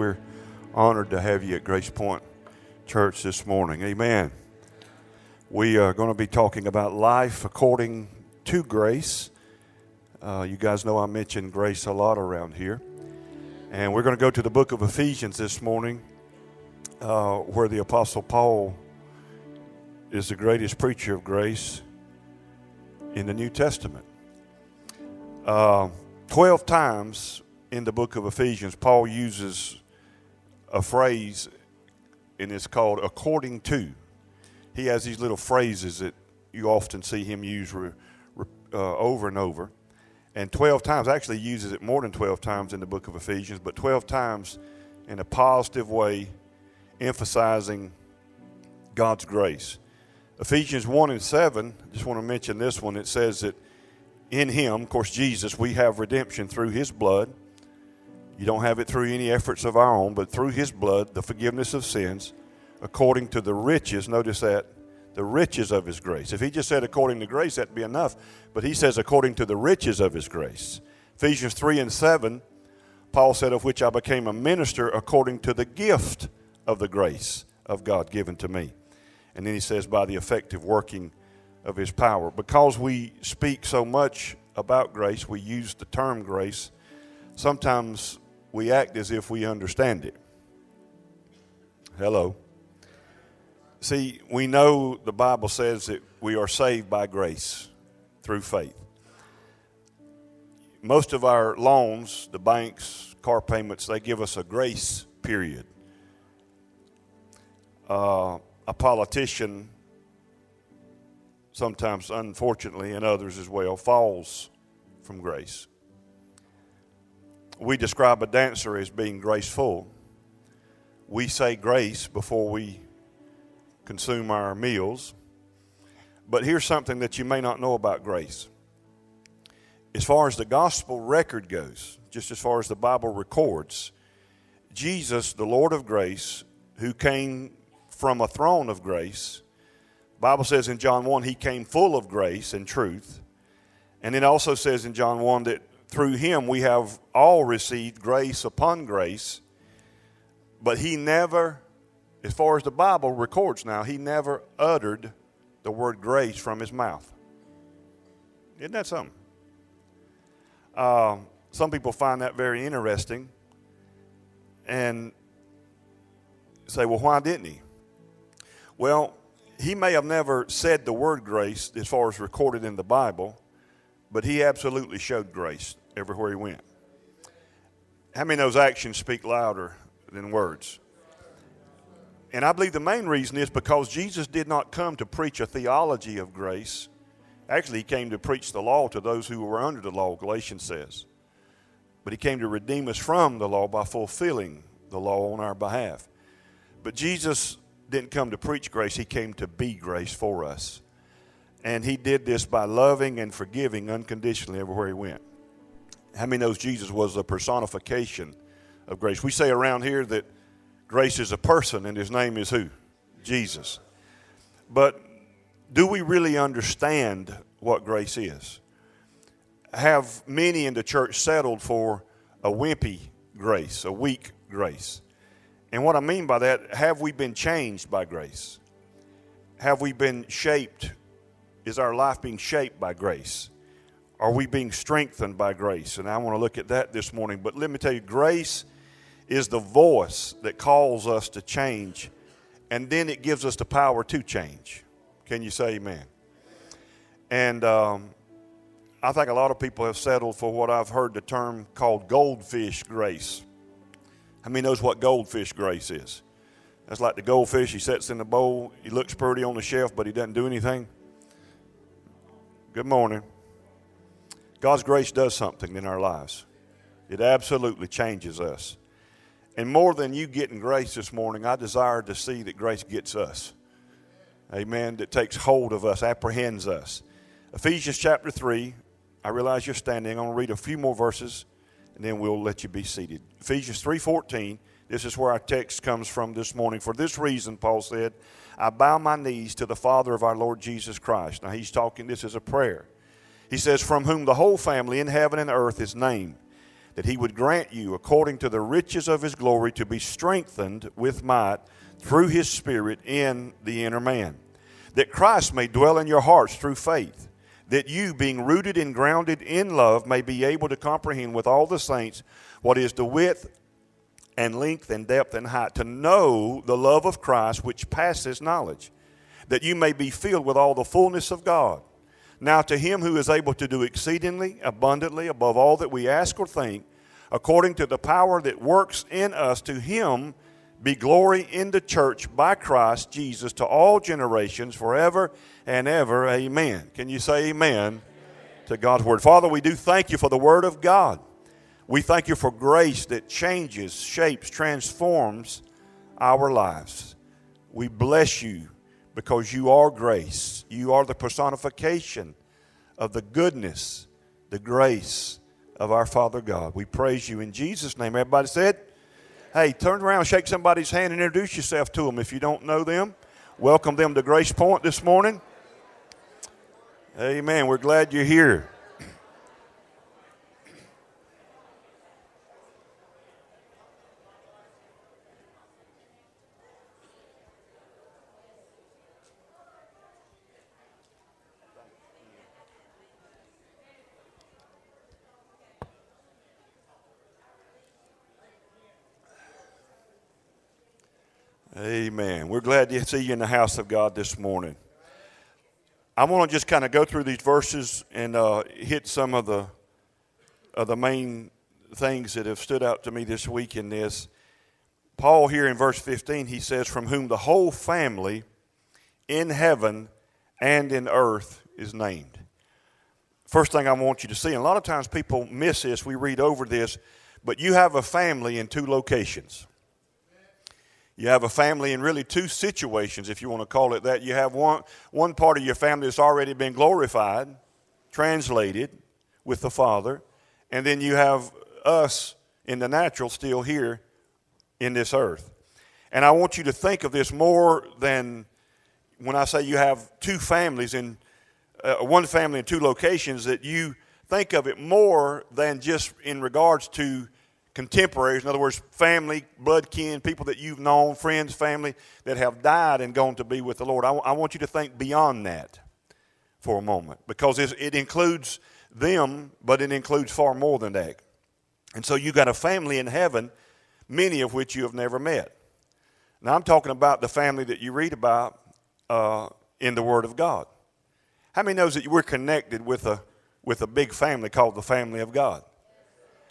We're honored to have you at Grace Point Church this morning. Amen. We are going to be talking about life according to grace. Uh, you guys know I mention grace a lot around here. And we're going to go to the book of Ephesians this morning, uh, where the Apostle Paul is the greatest preacher of grace in the New Testament. Uh, Twelve times in the book of Ephesians, Paul uses a phrase, and it's called according to. He has these little phrases that you often see him use re, re, uh, over and over. And 12 times, actually uses it more than 12 times in the book of Ephesians, but 12 times in a positive way, emphasizing God's grace. Ephesians 1 and 7, I just want to mention this one. It says that in Him, of course, Jesus, we have redemption through His blood. You don't have it through any efforts of our own, but through His blood, the forgiveness of sins, according to the riches, notice that, the riches of His grace. If He just said according to grace, that'd be enough. But He says according to the riches of His grace. Ephesians 3 and 7, Paul said, Of which I became a minister according to the gift of the grace of God given to me. And then he says, By the effective working of his power. Because we speak so much about grace, we use the term grace, sometimes we act as if we understand it. Hello. See, we know the Bible says that we are saved by grace through faith. Most of our loans, the banks, car payments, they give us a grace period. Uh, a politician sometimes unfortunately, and others as well, falls from grace. We describe a dancer as being graceful. We say grace before we consume our meals. But here's something that you may not know about grace. As far as the gospel record goes, just as far as the Bible records, Jesus, the Lord of grace, who came from a throne of grace, Bible says in John 1 he came full of grace and truth. And it also says in John 1 that through him we have all received grace upon grace. But he never, as far as the Bible records now, he never uttered the word grace from his mouth. Isn't that something? Uh, some people find that very interesting and say, well, why didn't he? Well, he may have never said the word grace as far as recorded in the Bible, but he absolutely showed grace everywhere he went. How many of those actions speak louder than words? And I believe the main reason is because Jesus did not come to preach a theology of grace. Actually, he came to preach the law to those who were under the law, Galatians says. But he came to redeem us from the law by fulfilling the law on our behalf. But Jesus didn't come to preach grace, he came to be grace for us. And he did this by loving and forgiving unconditionally everywhere he went. How many knows Jesus was a personification of grace? We say around here that grace is a person and his name is who? Jesus. But do we really understand what grace is? Have many in the church settled for a wimpy grace, a weak grace? And what I mean by that, have we been changed by grace? Have we been shaped? Is our life being shaped by grace? Are we being strengthened by grace? And I want to look at that this morning. But let me tell you, grace is the voice that calls us to change, and then it gives us the power to change. Can you say amen? And um, I think a lot of people have settled for what I've heard the term called goldfish grace. How many knows what goldfish grace is? That's like the goldfish. He sits in the bowl. He looks pretty on the shelf, but he doesn't do anything. Good morning. God's grace does something in our lives. It absolutely changes us. And more than you getting grace this morning, I desire to see that grace gets us. Amen. That takes hold of us, apprehends us. Ephesians chapter 3. I realize you're standing. I'm going to read a few more verses and then we'll let you be seated. Ephesians 3:14. This is where our text comes from this morning. For this reason, Paul said, I bow my knees to the Father of our Lord Jesus Christ. Now he's talking, this is a prayer. He says, From whom the whole family in heaven and earth is named, that he would grant you, according to the riches of his glory, to be strengthened with might through his Spirit in the inner man, that Christ may dwell in your hearts through faith, that you, being rooted and grounded in love, may be able to comprehend with all the saints what is the width and length and depth and height, to know the love of Christ which passes knowledge, that you may be filled with all the fullness of God. Now, to him who is able to do exceedingly abundantly above all that we ask or think, according to the power that works in us, to him be glory in the church by Christ Jesus to all generations forever and ever. Amen. Can you say amen, amen, to God's word? Father, we do thank you for the word of God. We thank you for grace that changes, shapes, transforms our lives. We bless you because you are grace. You are the personification of the goodness, the grace of our Father God. We praise you in Jesus' name. Everybody said, Hey, turn around, shake somebody's hand, and introduce yourself to them if you don't know them. Welcome them to Grace Point this morning. Amen. We're glad you're here. Amen. We're glad to see you in the house of God this morning. I want to just kind of go through these verses and uh, hit some of the of the main things that have stood out to me this week in this. Paul here in verse 15, he says, From whom the whole family in heaven and in earth is named. First thing I want you to see, and a lot of times people miss this, we read over this, but you have a family in two locations. You have a family in really two situations, if you want to call it that. You have one, one part of your family that's already been glorified, translated with the Father, and then you have us in the natural still here in this earth. And I want you to think of this more than when I say you have two families in uh, one family in two locations, that you think of it more than just in regards to contemporaries, in other words, family, blood kin, people that you've known, friends, family that have died and gone to be with the Lord. I, w- I want you to think beyond that for a moment because it includes them, but it includes far more than that. And so you've got a family in heaven, many of which you have never met. Now I'm talking about the family that you read about uh, in the Word of God. How many knows that we're connected with a with a big family called the family of God?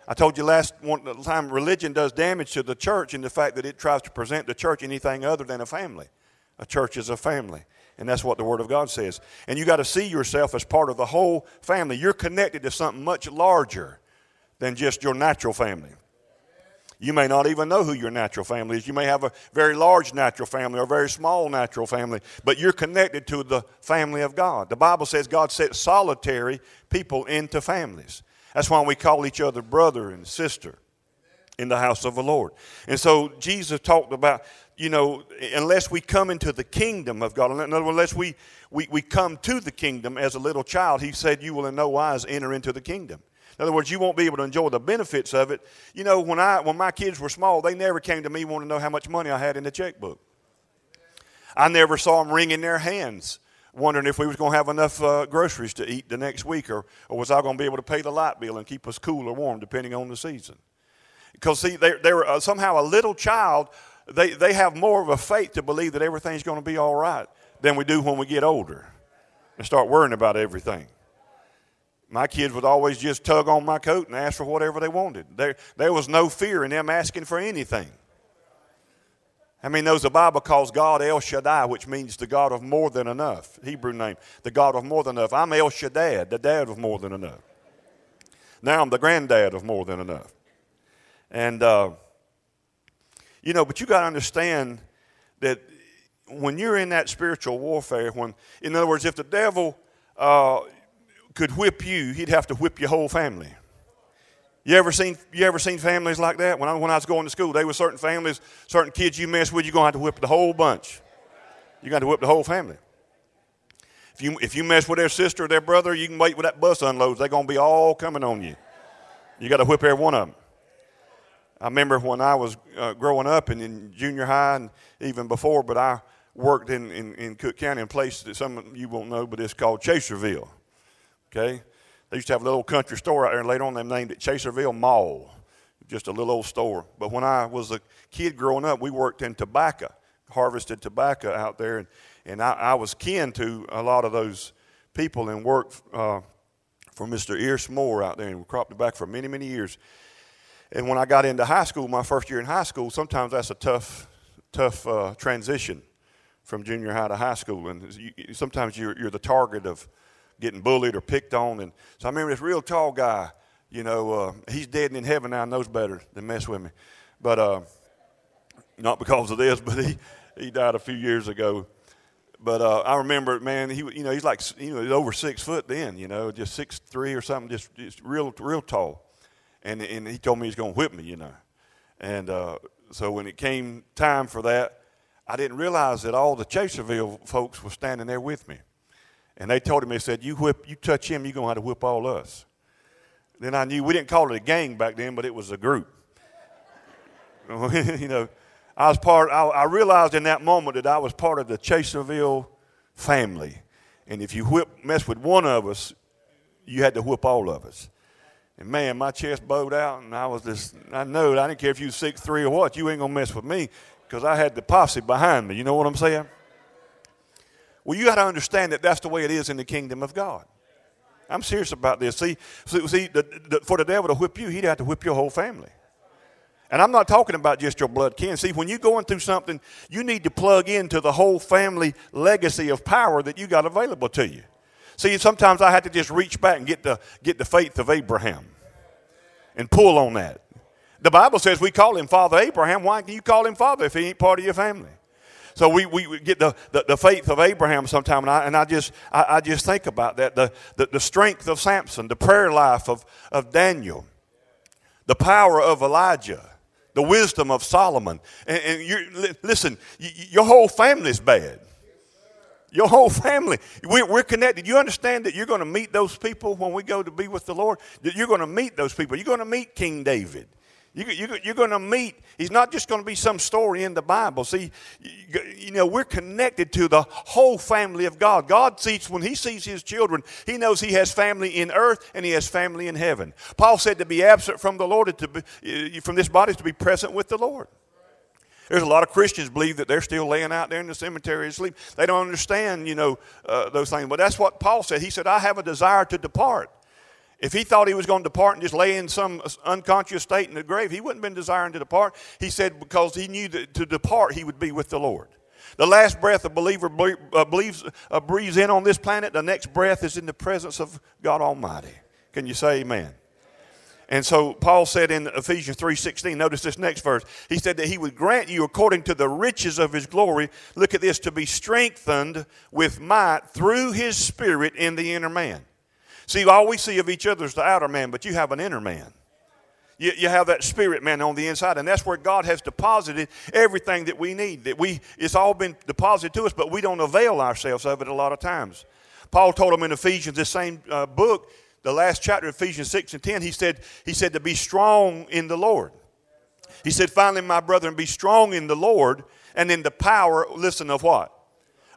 I told you last one time religion does damage to the church in the fact that it tries to present the church anything other than a family. A church is a family. And that's what the Word of God says. And you got to see yourself as part of the whole family. You're connected to something much larger than just your natural family. You may not even know who your natural family is. You may have a very large natural family or a very small natural family, but you're connected to the family of God. The Bible says God set solitary people into families. That's why we call each other brother and sister in the house of the Lord. And so Jesus talked about, you know, unless we come into the kingdom of God, in other words, unless we, we, we come to the kingdom as a little child, he said, you will in no wise enter into the kingdom. In other words, you won't be able to enjoy the benefits of it. You know, when, I, when my kids were small, they never came to me wanting to know how much money I had in the checkbook. I never saw them wringing their hands wondering if we was going to have enough uh, groceries to eat the next week or, or was I going to be able to pay the light bill and keep us cool or warm depending on the season. Because, see, they, they were uh, somehow a little child, they, they have more of a faith to believe that everything's going to be all right than we do when we get older and start worrying about everything. My kids would always just tug on my coat and ask for whatever they wanted. There, there was no fear in them asking for anything. How mean, knows the Bible calls God El Shaddai, which means the God of more than enough? Hebrew name, the God of more than enough. I'm El Shaddai, the dad of more than enough. Now I'm the granddad of more than enough. And, uh, you know, but you got to understand that when you're in that spiritual warfare, when, in other words, if the devil uh, could whip you, he'd have to whip your whole family. You ever seen you ever seen families like that? When I, when I was going to school, there were certain families, certain kids you mess with, you're gonna have to whip the whole bunch. You got to whip the whole family. If you if you mess with their sister or their brother, you can wait when that bus unloads. They're gonna be all coming on you. You got to whip every one of them. I remember when I was uh, growing up and in junior high and even before, but I worked in, in, in Cook County in a place that some of you won't know, but it's called Chaserville. Okay? They used to have a little country store out there, and later on they named it Chaserville Mall, just a little old store. But when I was a kid growing up, we worked in tobacco, harvested tobacco out there, and, and I, I was kin to a lot of those people and worked uh, for Mr. Earse Moore out there and we cropped tobacco for many, many years. And when I got into high school, my first year in high school, sometimes that's a tough, tough uh, transition from junior high to high school. And you, sometimes you're, you're the target of getting bullied or picked on. And so I remember this real tall guy, you know, uh, he's dead and in heaven now, knows better than mess with me. But uh, not because of this, but he, he died a few years ago. But uh, I remember, man, he you know he's like you know over six foot then, you know, just six three or something, just just real real tall and and he told me he's going to whip me, you know. And uh, so when it came time for that, I didn't realize that all the Chaserville folks were standing there with me, and they told him they said, "You whip, you touch him, you're going to have to whip all us." Then I knew we didn't call it a gang back then, but it was a group. you know, I was part. I, I realized in that moment that I was part of the Chaserville family, and if you whip mess with one of us, you had to whip all of us. And man, my chest bowed out, and I was just, I know, I didn't care if you was six three or what, you ain't gonna mess with me because I had the posse behind me. You know what I'm saying? Well, you got to understand that that's the way it is in the kingdom of God. I'm serious about this. See, see, the, the, for the devil to whip you, he'd have to whip your whole family. And I'm not talking about just your blood kin. See, when you're going through something, you need to plug into the whole family legacy of power that you got available to you. See, sometimes I had to just reach back and get the, get the faith of Abraham and pull on that. The Bible says we call him Father Abraham. Why can you call him Father if he ain't part of your family? So we, we get the, the, the faith of Abraham sometime, and I, and I just I, I just think about that. The, the, the strength of Samson, the prayer life of, of Daniel, the power of Elijah, the wisdom of Solomon. And, and you listen, your whole family's bad. Your whole family. We're connected. You understand that you're going to meet those people when we go to be with the Lord? That you're going to meet those people. You're going to meet King David. You're going to meet, he's not just going to be some story in the Bible. See, you know, we're connected to the whole family of God. God sees, when he sees his children, he knows he has family in earth and he has family in heaven. Paul said to be absent from the Lord, to be, from this body, is to be present with the Lord. There's a lot of Christians believe that they're still laying out there in the cemetery asleep. They don't understand, you know, uh, those things. But that's what Paul said. He said, I have a desire to depart. If he thought he was going to depart and just lay in some unconscious state in the grave, he wouldn't have been desiring to depart. He said because he knew that to depart, he would be with the Lord. The last breath a believer uh, believes, uh, breathes in on this planet, the next breath is in the presence of God Almighty. Can you say amen? And so Paul said in Ephesians 3:16, notice this next verse. He said that he would grant you according to the riches of his glory, look at this, to be strengthened with might through his spirit in the inner man. See, all we see of each other is the outer man, but you have an inner man. You, you have that spirit man on the inside, and that's where God has deposited everything that we need. That we it's all been deposited to us, but we don't avail ourselves of it a lot of times. Paul told them in Ephesians, this same uh, book, the last chapter of Ephesians 6 and 10, he said, he said to be strong in the Lord. He said, finally, my brethren, be strong in the Lord and in the power, listen, of what?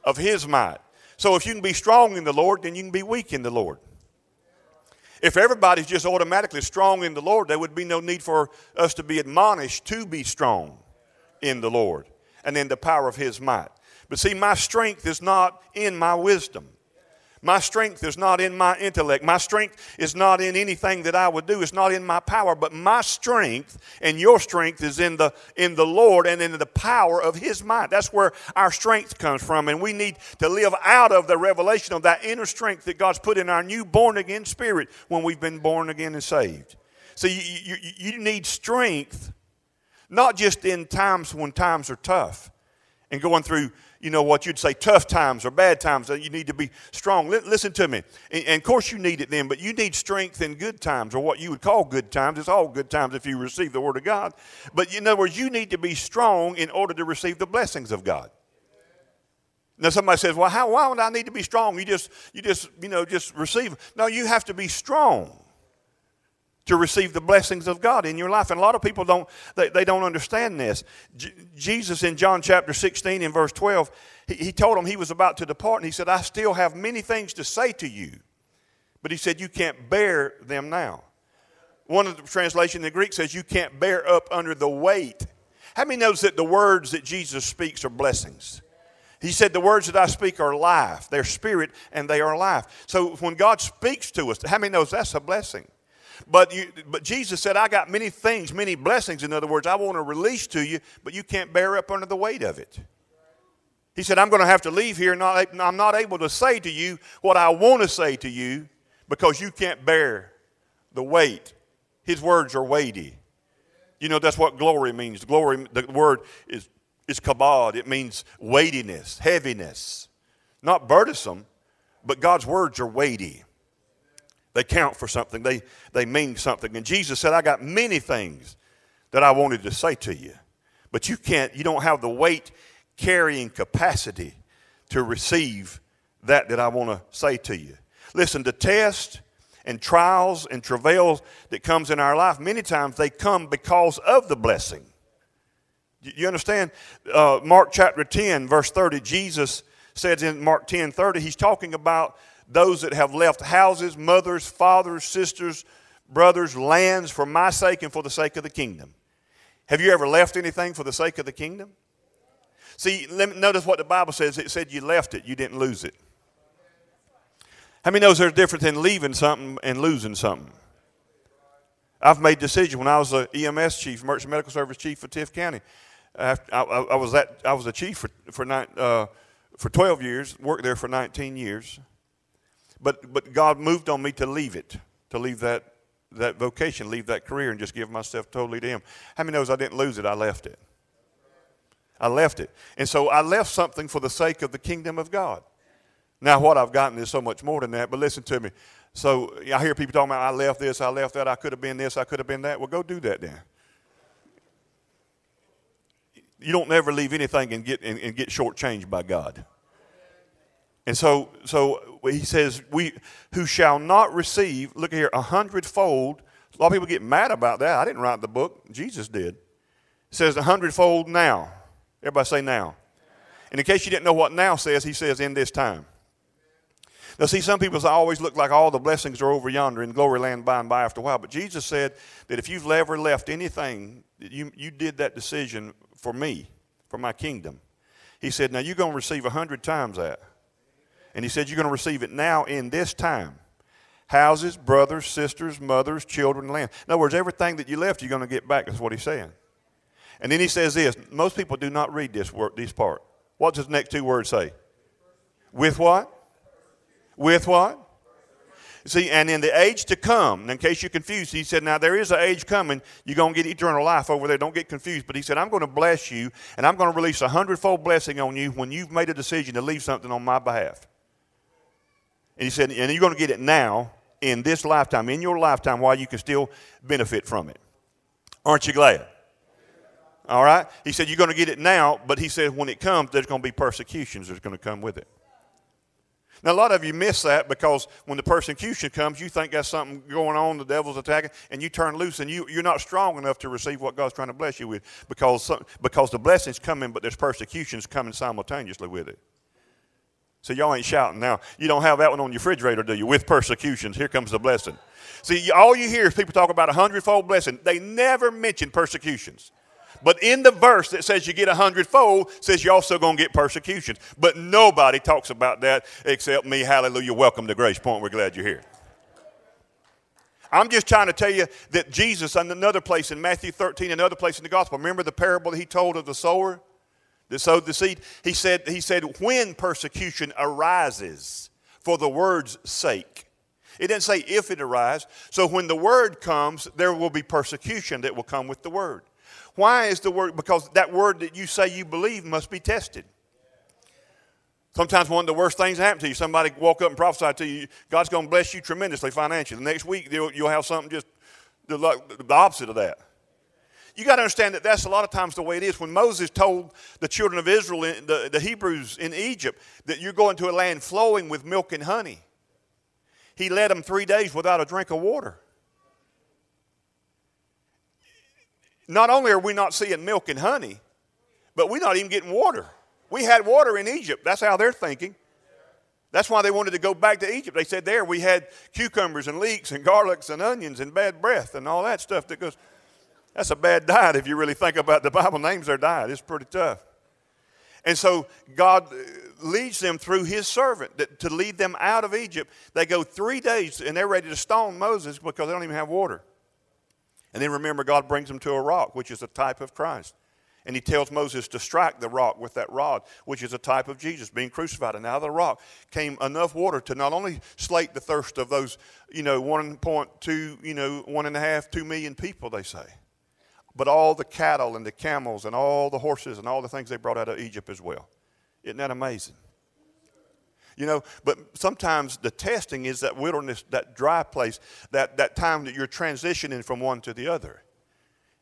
Of his might. So if you can be strong in the Lord, then you can be weak in the Lord. If everybody's just automatically strong in the Lord, there would be no need for us to be admonished to be strong in the Lord and in the power of his might. But see, my strength is not in my wisdom. My strength is not in my intellect. My strength is not in anything that I would do. It's not in my power, but my strength and your strength is in the in the Lord and in the power of his might. That's where our strength comes from and we need to live out of the revelation of that inner strength that God's put in our new born again spirit when we've been born again and saved. So you, you, you need strength not just in times when times are tough and going through you know, what you'd say tough times or bad times, you need to be strong. listen to me. And, and, of course, you need it then, but you need strength in good times, or what you would call good times. It's all good times if you receive the Word of God. But in other words, you need to be strong in order to receive the blessings of God. Now somebody says, "Well, how? Why would I need to be strong? You just, you just, you know, just receive." No, you have to be strong to receive the blessings of God in your life. And a lot of people don't, they, they don't understand this. J- Jesus in John chapter 16 in verse 12, he, he told them he was about to depart and he said, I still have many things to say to you. But he said, You can't bear them now. One of the translations in the Greek says, You can't bear up under the weight. How many knows that the words that Jesus speaks are blessings? He said, The words that I speak are life. They're spirit and they are life. So when God speaks to us, how many knows that's a blessing? But, you, but Jesus said, I got many things, many blessings. In other words, I want to release to you, but you can't bear up under the weight of it. He said, I'm going to have to leave here. Not, I'm not able to say to you what I want to say to you because you can't bear the weight. His words are weighty. You know, that's what glory means. Glory, the word is, is kabod. It means weightiness, heaviness. Not burdensome, but God's words are weighty. They count for something, they, they mean something. And Jesus said, I got many things that I wanted to say to you, but you can't, you don't have the weight carrying capacity to receive that that I want to say to you. Listen, the test and trials and travails that comes in our life, many times they come because of the blessing. You understand? Uh, Mark chapter 10, verse 30, Jesus says in Mark 10 30, he's talking about those that have left houses, mothers, fathers, sisters, brothers, lands for my sake and for the sake of the kingdom. Have you ever left anything for the sake of the kingdom? See, notice what the Bible says. It said you left it, you didn't lose it. How many knows there's a difference in leaving something and losing something? I've made decisions when I was a EMS chief, emergency medical service chief for Tift County. I, I, I was that I was a chief for for, nine, uh, for 12 years, worked there for 19 years. But, but God moved on me to leave it, to leave that, that vocation, leave that career, and just give myself totally to Him. How many knows I didn't lose it? I left it. I left it. And so I left something for the sake of the kingdom of God. Now, what I've gotten is so much more than that, but listen to me. So I hear people talking about, I left this, I left that, I could have been this, I could have been that. Well, go do that then. You don't never leave anything and get, and, and get shortchanged by God. And so, so he says, we who shall not receive, look here, a hundredfold. A lot of people get mad about that. I didn't write the book, Jesus did. It says a hundredfold now. Everybody say now. And in case you didn't know what now says, he says in this time. Now, see, some people always look like all the blessings are over yonder in glory land by and by after a while. But Jesus said that if you've ever left anything, you, you did that decision for me, for my kingdom. He said, now you're going to receive a hundred times that. And he said, You're going to receive it now in this time houses, brothers, sisters, mothers, children, land. In other words, everything that you left, you're going to get back. That's what he's saying. And then he says this most people do not read this, word, this part. What does the next two words say? With what? With what? See, and in the age to come, in case you're confused, he said, Now there is an age coming, you're going to get eternal life over there. Don't get confused. But he said, I'm going to bless you, and I'm going to release a hundredfold blessing on you when you've made a decision to leave something on my behalf. And he said, and you're going to get it now in this lifetime, in your lifetime, while you can still benefit from it. Aren't you glad? All right? He said, You're going to get it now, but he said, when it comes, there's going to be persecutions that's going to come with it. Now, a lot of you miss that because when the persecution comes, you think that's something going on, the devil's attacking, and you turn loose and you, you're not strong enough to receive what God's trying to bless you with because, because the blessing's coming, but there's persecutions coming simultaneously with it. So y'all ain't shouting now. You don't have that one on your refrigerator, do you? With persecutions. Here comes the blessing. See, all you hear is people talk about a hundredfold blessing. They never mention persecutions. But in the verse that says you get a hundredfold, says you're also going to get persecutions. But nobody talks about that except me. Hallelujah. Welcome to Grace Point. We're glad you're here. I'm just trying to tell you that Jesus, in another place in Matthew 13, another place in the gospel, remember the parable that he told of the sower? That sowed the seed. He said, he said, when persecution arises for the word's sake. It didn't say if it arises. So when the word comes, there will be persecution that will come with the word. Why is the word? Because that word that you say you believe must be tested. Sometimes one of the worst things happen to you. Somebody walk up and prophesy to you, God's going to bless you tremendously financially. The next week, you'll, have something just the opposite of that. You got to understand that that's a lot of times the way it is. When Moses told the children of Israel, the, the Hebrews in Egypt, that you're going to a land flowing with milk and honey, he led them three days without a drink of water. not only are we not seeing milk and honey, but we're not even getting water. We had water in Egypt. That's how they're thinking. That's why they wanted to go back to Egypt. They said there we had cucumbers and leeks and garlics and onions and bad breath and all that stuff that goes. That's a bad diet if you really think about the Bible names their diet. It's pretty tough. And so God uh, leads them through his servant to lead them out of Egypt. They go three days and they're ready to stone Moses because they don't even have water. And then remember, God brings them to a rock, which is a type of Christ. And he tells Moses to strike the rock with that rod, which is a type of Jesus being crucified. And out of the rock came enough water to not only slake the thirst of those, you know, 1.2, you know, one and a half, two million people, they say, but all the cattle and the camels and all the horses and all the things they brought out of Egypt as well. Isn't that amazing? You know, but sometimes the testing is that wilderness, that dry place, that, that time that you're transitioning from one to the other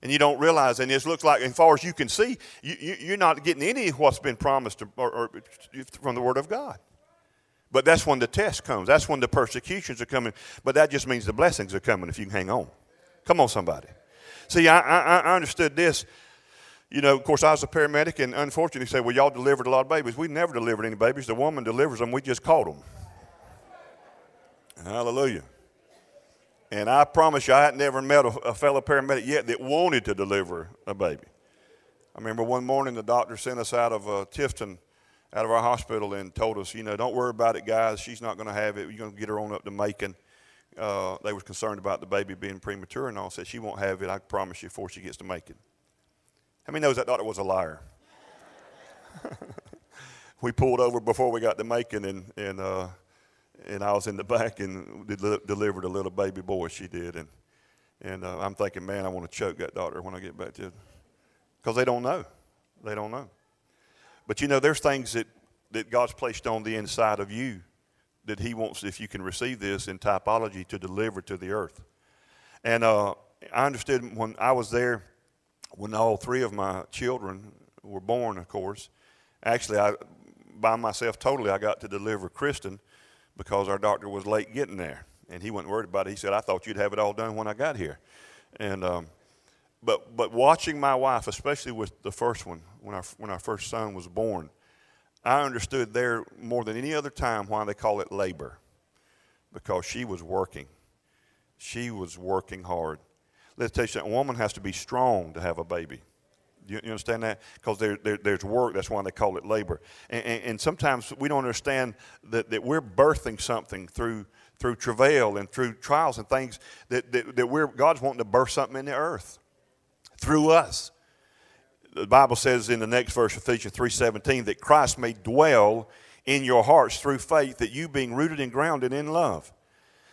and you don't realize, and it looks like, as far as you can see, you, are not getting any of what's been promised to, or, or from the Word of God. But that's when the test comes. That's when the persecutions are coming. But that just means the blessings are coming if you can hang on. Come on, somebody. See, I, I, I understood this. You know, of course, I was a paramedic, and unfortunately, said, well, y'all delivered a lot of babies. We never delivered any babies. The woman delivers them. We just caught them. Hallelujah. And I promise you, I had never met a, a fellow paramedic yet that wanted to deliver a baby. I remember one morning the doctor sent us out of uh, Tifton, out of our hospital, and told us, you know, don't worry about it, guys. She's not going to have it. You're going to get her on up to Macon. Uh, they were concerned about the baby being premature and all. Said she won't have it. I promise you, before she gets to Macon. How many knows that doctor was a liar? we pulled over before we got to Macon, and and uh, and I was in the back and delivered a little baby boy. She did, and and uh, I'm thinking, man, I want to choke that daughter when I get back to, it, because they don't know, they don't know. But you know, there's things that that God's placed on the inside of you that He wants, if you can receive this in typology, to deliver to the earth. And uh, I understood when I was there, when all three of my children were born. Of course, actually, I by myself totally, I got to deliver Kristen because our doctor was late getting there. And he wasn't worried about it. He said, I thought you'd have it all done when I got here. And, um, but, but watching my wife, especially with the first one, when our, when our first son was born, I understood there more than any other time why they call it labor. Because she was working. She was working hard. Let's tell you something, a woman has to be strong to have a baby. You, you understand that? Because there, there, there's work. That's why they call it labor. And, and, and, sometimes we don't understand that, that we're birthing something through through travail and through trials and things that, that, that we're God's wanting to birth something in the earth through us. The Bible says in the next verse, Ephesians 3.17, that Christ may dwell in your hearts through faith, that you being rooted and grounded in love.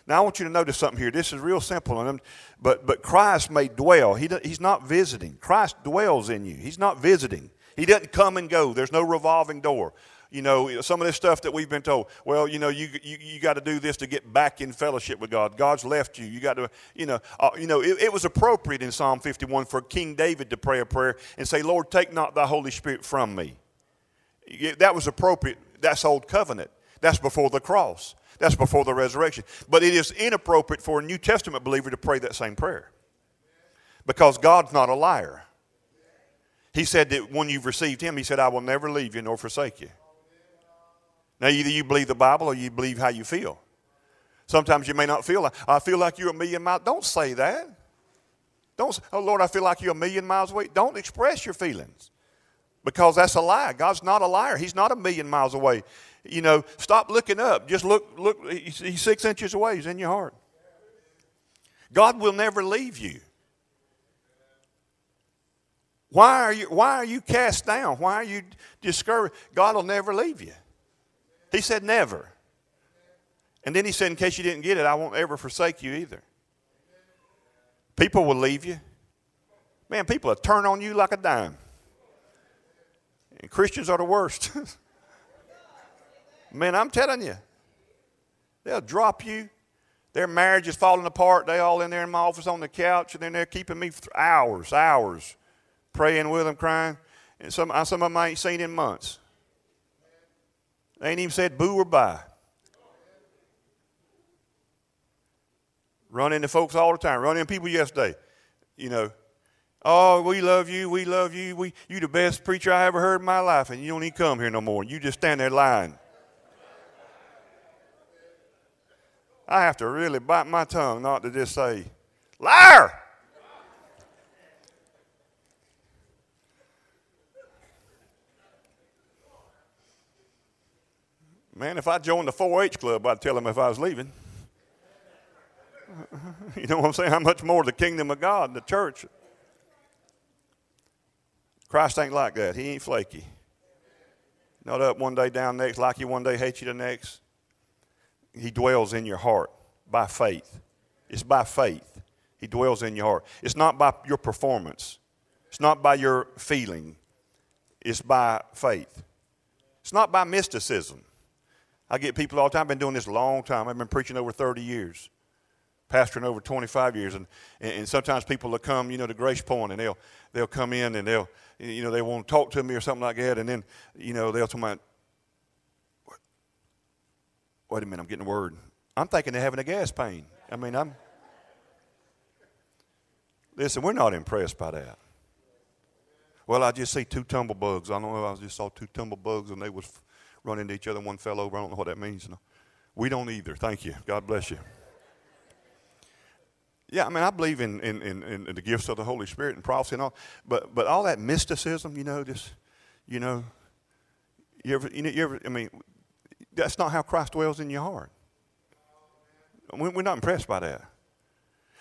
Now, I want you to notice something here. This is real simple, but, but Christ may dwell. He, he's not visiting. Christ dwells in you. He's not visiting. He doesn't come and go. There's no revolving door. You know, some of this stuff that we've been told, well, you know, you, you, you got to do this to get back in fellowship with God. God's left you. You got to, you know, uh, you know it, it was appropriate in Psalm 51 for King David to pray a prayer and say, Lord, take not thy Holy Spirit from me. That was appropriate. That's old covenant. That's before the cross. That's before the resurrection. But it is inappropriate for a New Testament believer to pray that same prayer because God's not a liar. He said that when you've received Him, He said, I will never leave you nor forsake you. Now, either you believe the Bible or you believe how you feel. Sometimes you may not feel like, I feel like you're a million miles. Don't say that. Don't say, oh Lord, I feel like you're a million miles away. Don't express your feelings because that's a lie. God's not a liar. He's not a million miles away you know, stop looking up. Just look, look, he's six inches away. He's in your heart. God will never leave you. Why are you, why are you cast down? Why are you discouraged? God will never leave you. He said, never. And then he said, in case you didn't get it, I won't ever forsake you either. People will leave you. Man, people will turn on you like a dime. And Christians are the worst. Man, I'm telling you, they'll drop you. Their marriage is falling apart. They all in there in my office on the couch, and then they're keeping me for hours, hours, praying with them, crying. And some, some of them I ain't seen in months. They ain't even said boo or bye. Run into folks all the time. Run into people yesterday. You know, Oh, we love you. We love you. We, you the best preacher I ever heard in my life, and you don't even come here no more. You just stand there lying. I have to really bite my tongue not to just say, liar. Man, if I joined the 4 H club, I'd tell them if I was leaving. you know what I'm saying? How much more the kingdom of God, the church. Christ ain't like that. He ain't flaky. Not up one day, down next, like you one day, hate you the next. He dwells in your heart by faith. It's by faith. He dwells in your heart. It's not by your performance. It's not by your feeling. It's by faith. It's not by mysticism. I get people all the time. I've been doing this a long time. I've been preaching over 30 years, pastoring over 25 years, and, and sometimes people will come, you know, to Grace Point, and they'll they'll come in and they'll, you know, they want to talk to me or something like that, and then, you know, they'll tell me, wait a minute, I'm getting a word. I'm thinking they're having a gas pain. I mean, I'm. Listen, we're not impressed by that. Well, I just see two tumble bugs. I don't know. If I just saw two tumble bugs, and they was run into each other. One fell over. I don't know what that means. No. We don't either. Thank you. God bless you. Yeah, I mean, I believe in, in, in, in, the gifts of the Holy Spirit and prophecy and all, but, but all that mysticism, you know, just, you know, you ever, you, know, you ever, I mean, that's not how Christ dwells in your heart. We're not impressed by that.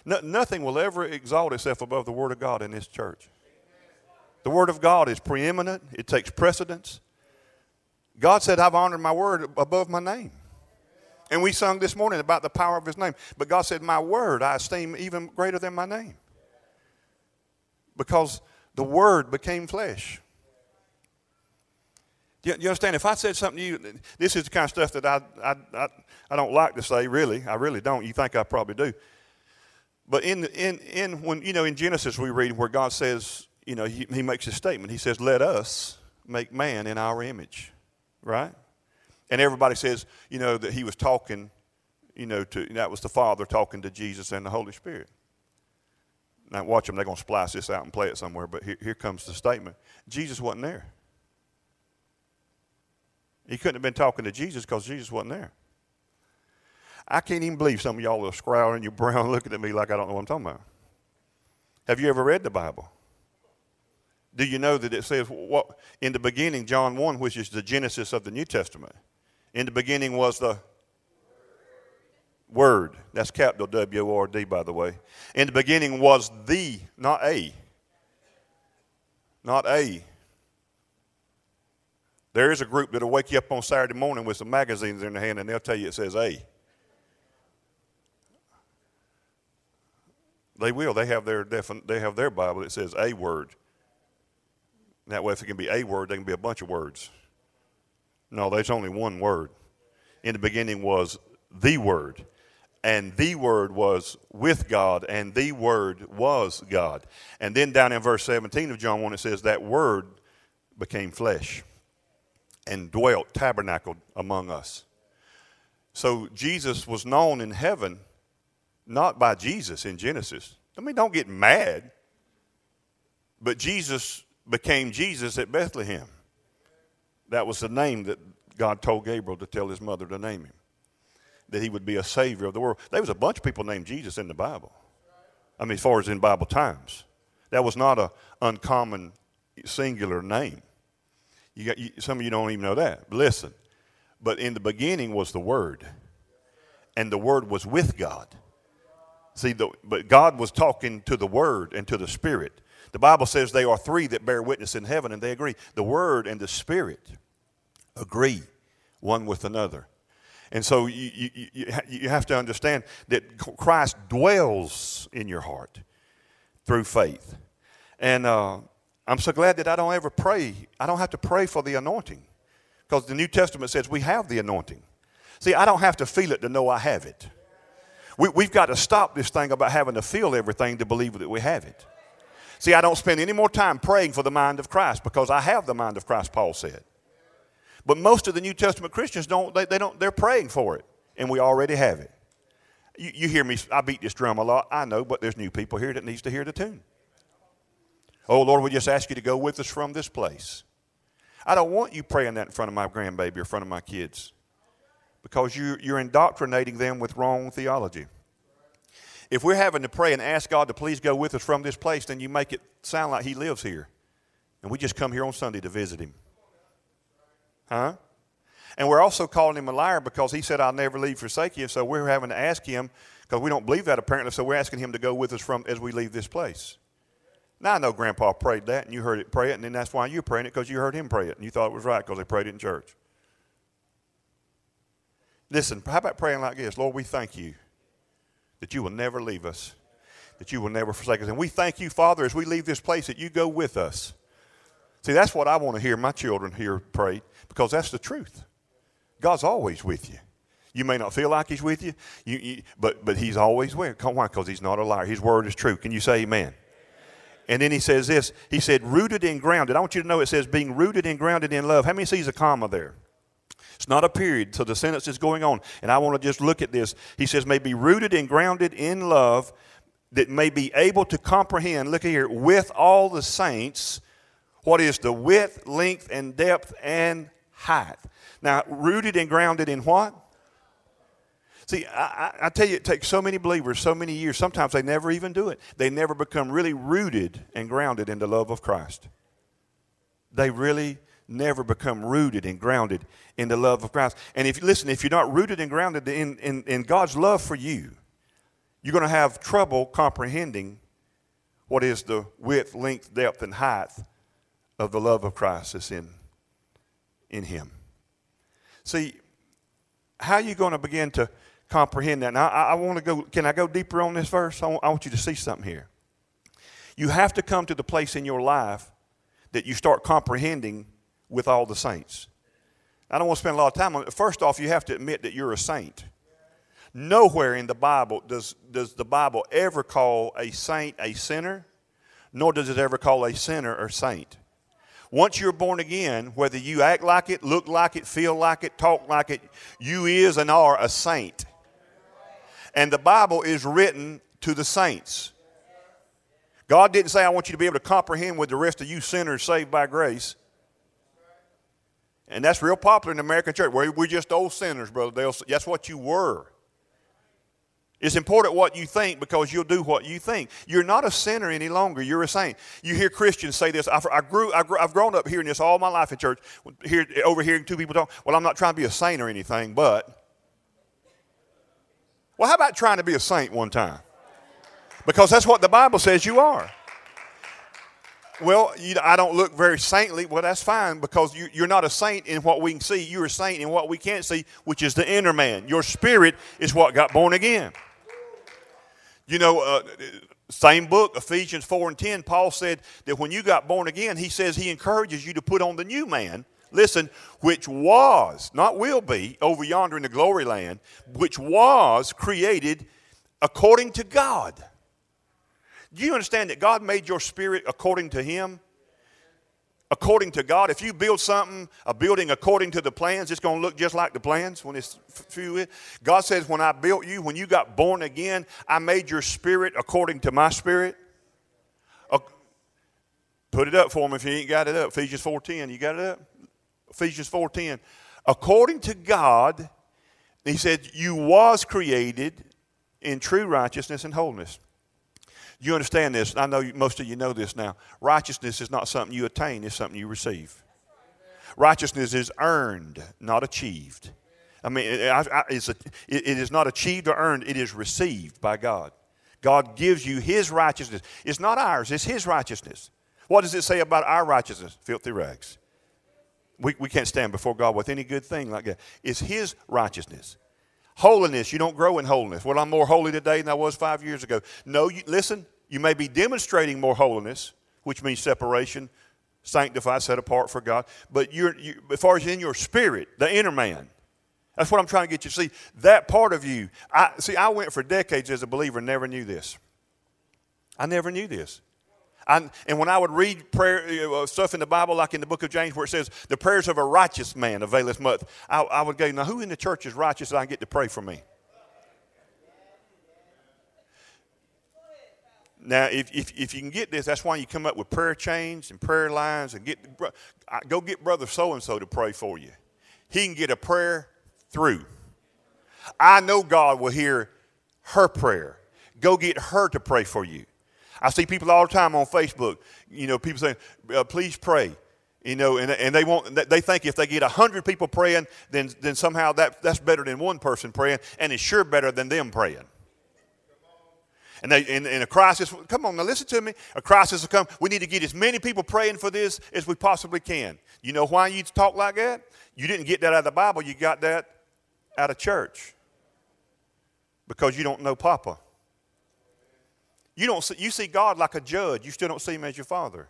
No, nothing will ever exalt itself above the Word of God in this church. The Word of God is preeminent, it takes precedence. God said, I've honored my word above my name. And we sung this morning about the power of his name. But God said, My word I esteem even greater than my name. Because the word became flesh. You, you understand? If I said something to you, this is the kind of stuff that I, I, I, I don't like to say, really. I really don't. You think I probably do. But in, in, in, when, you know, in Genesis, we read where God says, you know, he, he makes a statement. He says, Let us make man in our image right? And everybody says, you know, that he was talking, you know, to that was the Father talking to Jesus and the Holy Spirit. Now watch them; they're going to splice this out and play it somewhere. But here, here comes the statement: Jesus wasn't there. He couldn't have been talking to Jesus because Jesus wasn't there. I can't even believe some of y'all are scowling your brow looking at me like I don't know what I'm talking about. Have you ever read the Bible? Do you know that it says what in the beginning, John 1, which is the genesis of the New Testament? In the beginning was the Word. That's capital W O R D, by the way. In the beginning was the, not a. Not a. There is a group that'll wake you up on Saturday morning with some magazines in their hand and they'll tell you it says A. They will. They have their, they have their Bible that says a word. That way, if it can be a word, there can be a bunch of words. No, there's only one word. In the beginning was the Word, and the Word was with God, and the Word was God. And then down in verse 17 of John 1, it says, That Word became flesh and dwelt, tabernacled among us. So Jesus was known in heaven not by Jesus in Genesis. I mean, don't get mad. But Jesus became Jesus at Bethlehem. That was the name that God told Gabriel to tell his mother to name him. That he would be a savior of the world. There was a bunch of people named Jesus in the Bible. I mean, as far as in Bible times. That was not an uncommon singular name. You got, you, some of you don't even know that. Listen, but in the beginning was the Word, and the Word was with God. See, the, but God was talking to the Word and to the Spirit. The Bible says they are three that bear witness in heaven, and they agree. The Word and the Spirit agree one with another. And so you, you, you have to understand that Christ dwells in your heart through faith. And uh, I'm so glad that I don't ever pray. I don't have to pray for the anointing because the New Testament says we have the anointing. See, I don't have to feel it to know I have it. We, we've got to stop this thing about having to feel everything to believe that we have it. See, I don't spend any more time praying for the mind of Christ because I have the mind of Christ, Paul said. But most of the New Testament Christians don't, they, they don't, they're praying for it, and we already have it. You, you hear me, I beat this drum a lot, I know, but there's new people here that needs to hear the tune. Oh, Lord, we just ask you to go with us from this place. I don't want you praying that in front of my grandbaby or in front of my kids because you, you're indoctrinating them with wrong theology. If we're having to pray and ask God to please go with us from this place, then you make it sound like He lives here. And we just come here on Sunday to visit Him. Huh? And we're also calling Him a liar because He said, I'll never leave forsake you. So we're having to ask Him because we don't believe that apparently. So we're asking Him to go with us from as we leave this place. Now I know Grandpa prayed that, and you heard it pray it, and then that's why you're praying it because you heard him pray it, and you thought it was right because they prayed it in church. Listen, how about praying like this? Lord, we thank you that you will never leave us, that you will never forsake us. And we thank you, Father, as we leave this place, that you go with us. See, that's what I want to hear my children here pray because that's the truth. God's always with you. You may not feel like He's with you, you, you but, but He's always with you. Why? Because He's not a liar. His word is true. Can you say amen? And then he says this He said, rooted and grounded. I want you to know it says being rooted and grounded in love. How many sees a comma there? It's not a period, so the sentence is going on. And I want to just look at this. He says, may be rooted and grounded in love, that may be able to comprehend, look here, with all the saints, what is the width, length, and depth and height. Now, rooted and grounded in what? See, I, I, tell you, it takes so many believers so many years. Sometimes they never even do it. They never become really rooted and grounded in the love of Christ. They really never become rooted and grounded in the love of Christ. And if you listen, if you're not rooted and grounded in, in, in God's love for you, you're going to have trouble comprehending what is the width, length, depth, and height of the love of Christ that's in, in Him. See, how are you going to begin to comprehend that? Now, I, I want to go, can I go deeper on this verse? I want, I want you to see something here. You have to come to the place in your life that you start comprehending with all the saints. I don't want to spend a lot of time on it. First off, you have to admit that you're a saint. Nowhere in the Bible does, does the Bible ever call a saint a sinner, nor does it ever call a sinner a saint. Once you're born again, whether you act like it, look like it, feel like it, talk like it, you is and are a saint. And the Bible is written to the saints. God didn't say, I want you to be able to comprehend with the rest of you sinners saved by grace. And that's real popular in the American church. We're just old sinners, brother. That's what you were. It's important what you think because you'll do what you think. You're not a sinner any longer. You're a saint. You hear Christians say this. I, I grew, I I've grown up hearing this all my life in church, here, overhearing two people talk. Well, I'm not trying to be a saint or anything, but. Well, how about trying to be a saint one time? Because that's what the Bible says you are. Well, you, I don't look very saintly. Well, that's fine because you, you're not a saint in what we can see. You're a saint in what we can't see, which is the inner man. Your spirit is what got born again. You know, uh, same book, Ephesians 4 and 10, Paul said that when you got born again, he says he encourages you to put on the new man. Listen, which was, not will be, over yonder in the glory land, which was created according to God. Do you understand that God made your spirit according to Him? According to God. If you build something, a building according to the plans, it's going to look just like the plans when it's through. God says, when I built you, when you got born again, I made your spirit according to my spirit. Put it up for me if you ain't got it up. Ephesians 4.10. You got it up? Ephesians 4.10. According to God, he said, you was created in true righteousness and holiness. You understand this? I know most of you know this now. Righteousness is not something you attain, it's something you receive. Righteousness is earned, not achieved. I mean, it's it is not achieved or earned, it is received by God. God gives you His righteousness. It's not ours, it's His righteousness. What does it say about our righteousness? Filthy rags. We, we can't stand before God with any good thing like that. It's His righteousness. Holiness, you don't grow in holiness. Well, I'm more holy today than I was five years ago. No, you, listen, you may be demonstrating more holiness, which means separation, sanctified, set apart for God. But you're, you, as far as in your spirit, the inner man, that's what I'm trying to get you to see. That part of you. I, see, I went for decades as a believer never knew this. I never knew this. I, and when I would read prayer uh, stuff in the Bible, like in the book of James, where it says, "The prayers of a righteous man availeth much," I, I would go, "Now, who in the church is righteous that I can get to pray for me?" Now, if, if, if you can get this, that's why you come up with prayer chains and prayer lines and get go get brother so and so to pray for you. He can get a prayer through. I know God will hear her prayer. Go get her to pray for you. I see people all the time on Facebook. You know, people saying, uh, "Please pray." You know, and, and they want they think if they get hundred people praying, then then somehow that that's better than one person praying, and it's sure better than them praying. And they, in, in a crisis, come on now, listen to me. A crisis will come. We need to get as many people praying for this as we possibly can. You know why you talk like that? You didn't get that out of the Bible. You got that out of church because you don't know Papa. You don't see, you see God like a judge. You still don't see him as your father.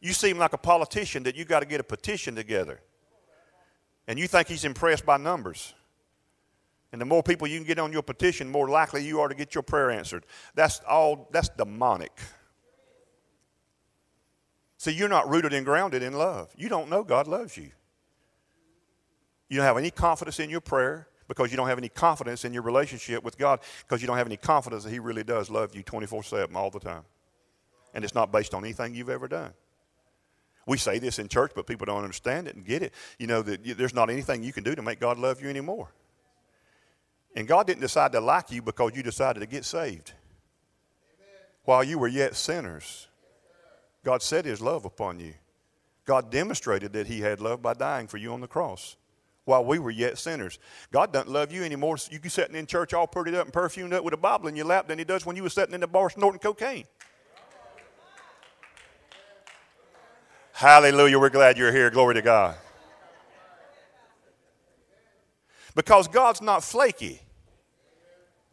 You see him like a politician that you got to get a petition together. And you think he's impressed by numbers. And the more people you can get on your petition, the more likely you are to get your prayer answered. That's all that's demonic. See, you're not rooted and grounded in love. You don't know God loves you. You don't have any confidence in your prayer because you don't have any confidence in your relationship with God because you don't have any confidence that He really does love you 24 7 all the time. And it's not based on anything you've ever done. We say this in church, but people don't understand it and get it. You know that there's not anything you can do to make God love you anymore. And God didn't decide to like you because you decided to get saved. While you were yet sinners, God set His love upon you. God demonstrated that He had love by dying for you on the cross while we were yet sinners. God doesn't love you anymore. You can sitting in church all prettied up and perfumed up with a Bible in your lap than He does when you were sitting in the bar snorting cocaine. Hallelujah. We're glad you're here. Glory to God. Because God's not flaky.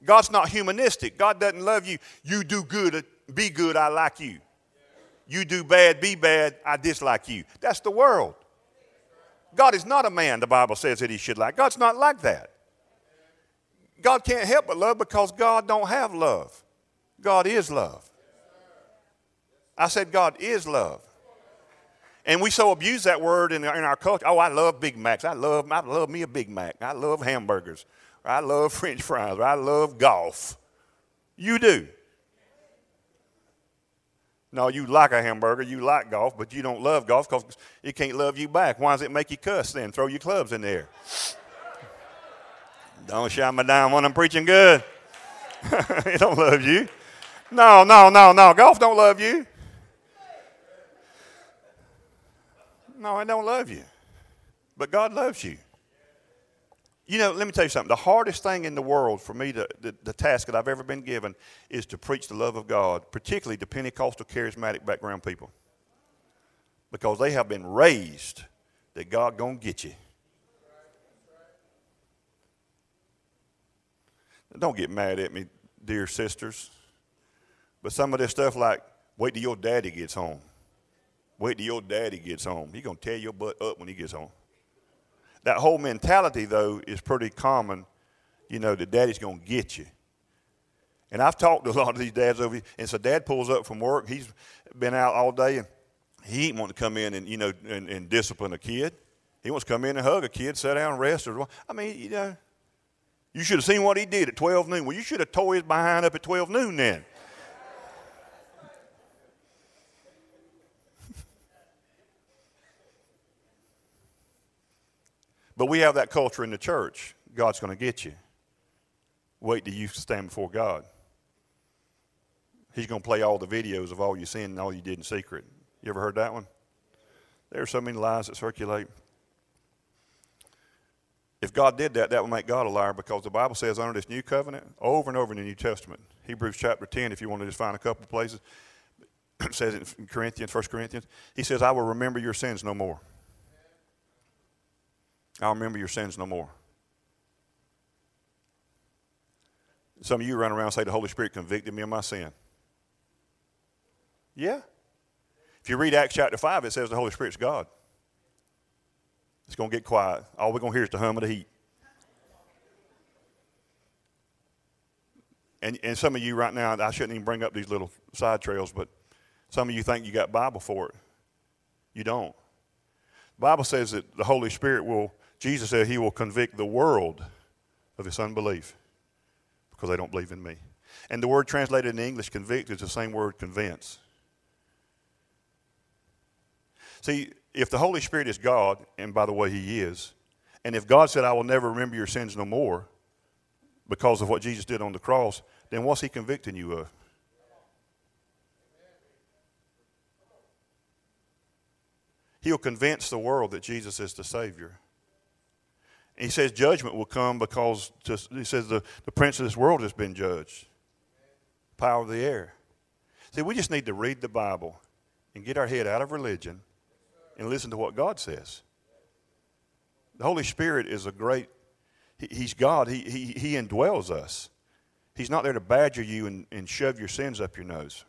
God's not humanistic. God doesn't love you. You do good, be good, I like you. You do bad, be bad, I dislike you. That's the world. God is not a man, the Bible says that he should like. God's not like that. God can't help but love because God don't have love. God is love. I said God is love. And we so abuse that word in our, in our culture. Oh, I love Big Macs. I love, I love me a Big Mac. I love hamburgers. I love French fries. I love golf. You do. No, you like a hamburger, you like golf, but you don't love golf because it can't love you back. Why does it make you cuss then? Throw your clubs in there. don't shut me down when I'm preaching good. it don't love you. No, no, no, no. Golf don't love you. No, I don't love you. But God loves you. You know, let me tell you something. The hardest thing in the world for me, to, the, the task that I've ever been given, is to preach the love of God, particularly to Pentecostal charismatic background people. Because they have been raised that God gonna get you. Don't get mad at me, dear sisters. But some of this stuff like, wait till your daddy gets home. Wait till your daddy gets home. He's to tear your butt up when he gets home. That whole mentality, though, is pretty common, you know, that daddy's going to get you. And I've talked to a lot of these dads over here, and so dad pulls up from work. He's been out all day, and he ain't want to come in and, you know, and, and discipline a kid. He wants to come in and hug a kid, sit down, rest. Or, I mean, you know, you should have seen what he did at 12 noon. Well, you should have tore his behind up at 12 noon then. But we have that culture in the church. God's going to get you. Wait till you stand before God. He's going to play all the videos of all you sin and all you did in secret. You ever heard that one? There are so many lies that circulate. If God did that, that would make God a liar because the Bible says under this new covenant, over and over in the New Testament, Hebrews chapter 10, if you want to just find a couple places, says in Corinthians, 1 Corinthians, he says, I will remember your sins no more. I'll remember your sins no more. Some of you run around and say the Holy Spirit convicted me of my sin. Yeah. If you read Acts chapter 5, it says the Holy Spirit's God. It's going to get quiet. All we're going to hear is the hum of the heat. And, and some of you right now, I shouldn't even bring up these little side trails, but some of you think you got Bible for it. You don't. The Bible says that the Holy Spirit will Jesus said he will convict the world of its unbelief because they don't believe in me. And the word translated in English, convict, is the same word, convince. See, if the Holy Spirit is God, and by the way, He is, and if God said, I will never remember your sins no more because of what Jesus did on the cross, then what's He convicting you of? He'll convince the world that Jesus is the Savior. He says judgment will come because just, he says the, the prince of this world has been judged. Power of the air. See, we just need to read the Bible and get our head out of religion and listen to what God says. The Holy Spirit is a great, he, He's God. He, he, he indwells us. He's not there to badger you and, and shove your sins up your nose.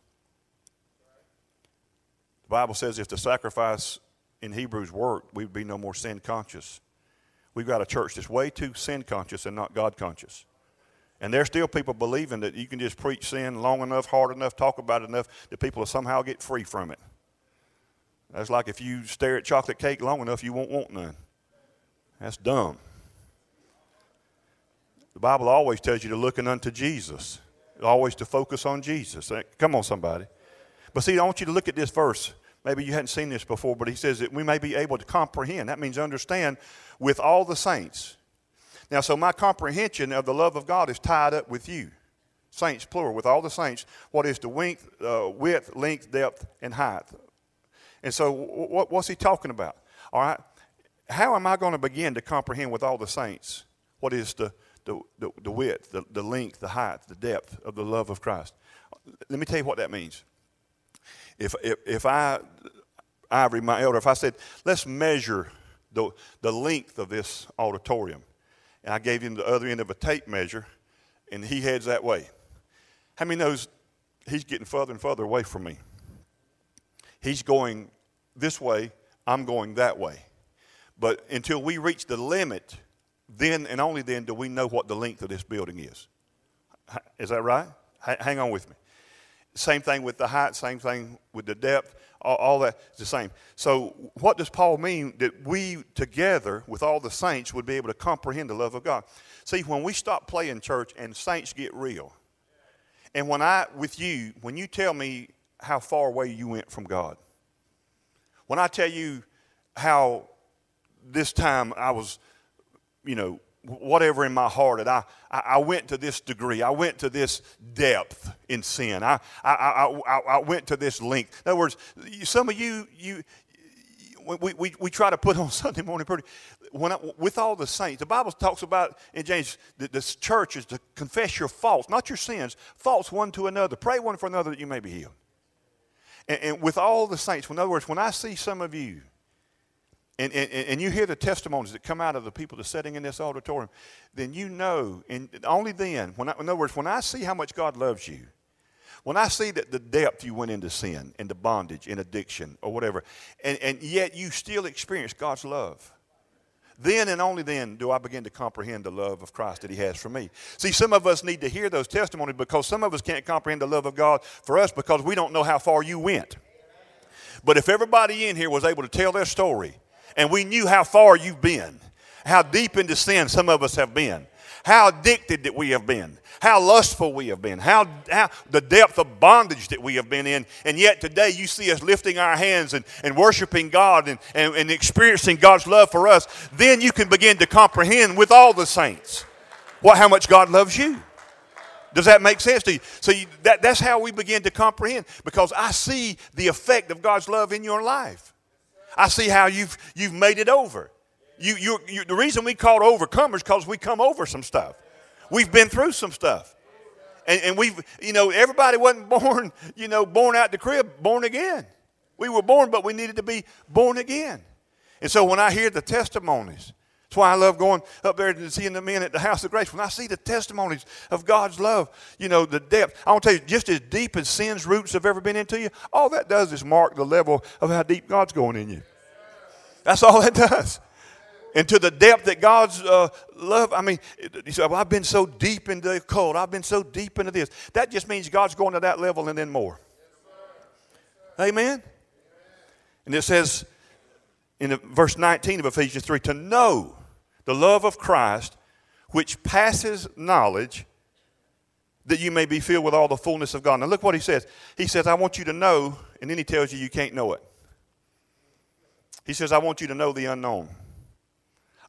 The Bible says if the sacrifice in Hebrews worked, we'd be no more sin conscious. We've got a church that's way too sin conscious and not God conscious. And there's still people believing that you can just preach sin long enough, hard enough, talk about it enough that people will somehow get free from it. That's like if you stare at chocolate cake long enough, you won't want none. That's dumb. The Bible always tells you to looking unto Jesus, always to focus on Jesus. Come on, somebody. But see, I want you to look at this verse. Maybe you hadn't seen this before, but he says that we may be able to comprehend. That means understand with all the saints. Now, so my comprehension of the love of God is tied up with you, saints plural, with all the saints. What is the width, uh, width length, depth, and height? And so, what, what's he talking about? All right, how am I going to begin to comprehend with all the saints what is the the, the, the width, the, the length, the height, the depth of the love of Christ? Let me tell you what that means. If if, if I Ivory, my elder, if I said, let's measure the, the length of this auditorium, and I gave him the other end of a tape measure, and he heads that way. How many knows he's getting further and further away from me? He's going this way, I'm going that way. But until we reach the limit, then and only then do we know what the length of this building is. Is that right? hang on with me. Same thing with the height, same thing with the depth, all, all that is the same. So, what does Paul mean that we together with all the saints would be able to comprehend the love of God? See, when we stop playing church and saints get real, and when I, with you, when you tell me how far away you went from God, when I tell you how this time I was, you know, whatever in my heart that I, I, went to this degree. I went to this depth in sin. I, I, I, I went to this length. In other words, some of you, you, we, we, we try to put on Sunday morning pretty. When I, with all the saints, the Bible talks about in James that this church is to confess your faults, not your sins, faults one to another. Pray one for another that you may be healed. And, and with all the saints, in other words, when I see some of you and, and, and you hear the testimonies that come out of the people that's sitting in this auditorium, then you know, and only then, when I, in other words, when I see how much God loves you, when I see that the depth you went into sin, into bondage, in addiction, or whatever, and, and yet you still experience God's love, then and only then do I begin to comprehend the love of Christ that He has for me. See, some of us need to hear those testimonies because some of us can't comprehend the love of God for us because we don't know how far you went. But if everybody in here was able to tell their story, and we knew how far you've been, how deep into sin some of us have been, how addicted that we have been, how lustful we have been, how, how the depth of bondage that we have been in. And yet today you see us lifting our hands and, and worshiping God and, and, and experiencing God's love for us. Then you can begin to comprehend with all the saints what, how much God loves you. Does that make sense to you? So you, that, that's how we begin to comprehend because I see the effect of God's love in your life. I see how you've, you've made it over. You, you, you, the reason we call overcomers because we come over some stuff. We've been through some stuff. And, and we've, you know, everybody wasn't born, you know, born out the crib, born again. We were born, but we needed to be born again. And so when I hear the testimonies, that's why I love going up there and seeing the men at the house of grace. When I see the testimonies of God's love, you know, the depth, I want to tell you, just as deep as sin's roots have ever been into you, all that does is mark the level of how deep God's going in you. That's all that does. And to the depth that God's uh, love, I mean, you say, well, I've been so deep into the cult. I've been so deep into this. That just means God's going to that level and then more. Amen? And it says in verse 19 of Ephesians 3 to know the love of Christ, which passes knowledge, that you may be filled with all the fullness of God. Now, look what he says. He says, I want you to know, and then he tells you you can't know it. He says, I want you to know the unknown.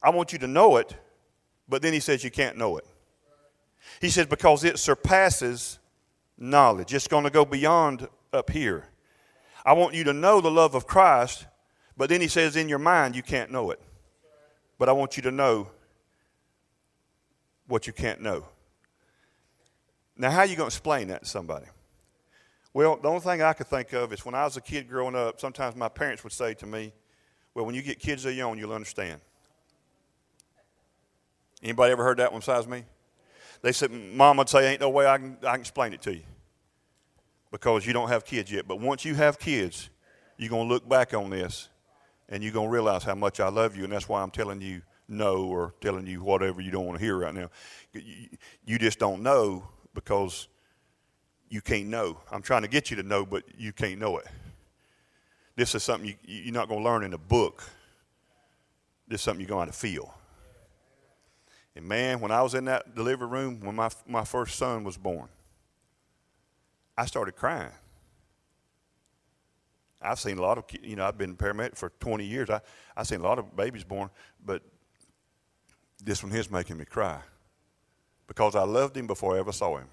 I want you to know it, but then he says you can't know it. He says, because it surpasses knowledge. It's going to go beyond up here. I want you to know the love of Christ, but then he says, in your mind, you can't know it. But I want you to know what you can't know. Now, how are you going to explain that to somebody? Well, the only thing I could think of is when I was a kid growing up, sometimes my parents would say to me, Well, when you get kids of your own, you'll understand. Anybody ever heard that one besides me? They said, Mom would say, Ain't no way I can, I can explain it to you because you don't have kids yet. But once you have kids, you're going to look back on this and you're going to realize how much I love you. And that's why I'm telling you no or telling you whatever you don't want to hear right now. You just don't know because you can't know. I'm trying to get you to know, but you can't know it. This is something you, you're not going to learn in a book. This is something you're going to feel. And man, when I was in that delivery room when my, my first son was born, I started crying. I've seen a lot of, you know, I've been paramedic for 20 years. I, I've seen a lot of babies born, but this one here's making me cry because I loved him before I ever saw him.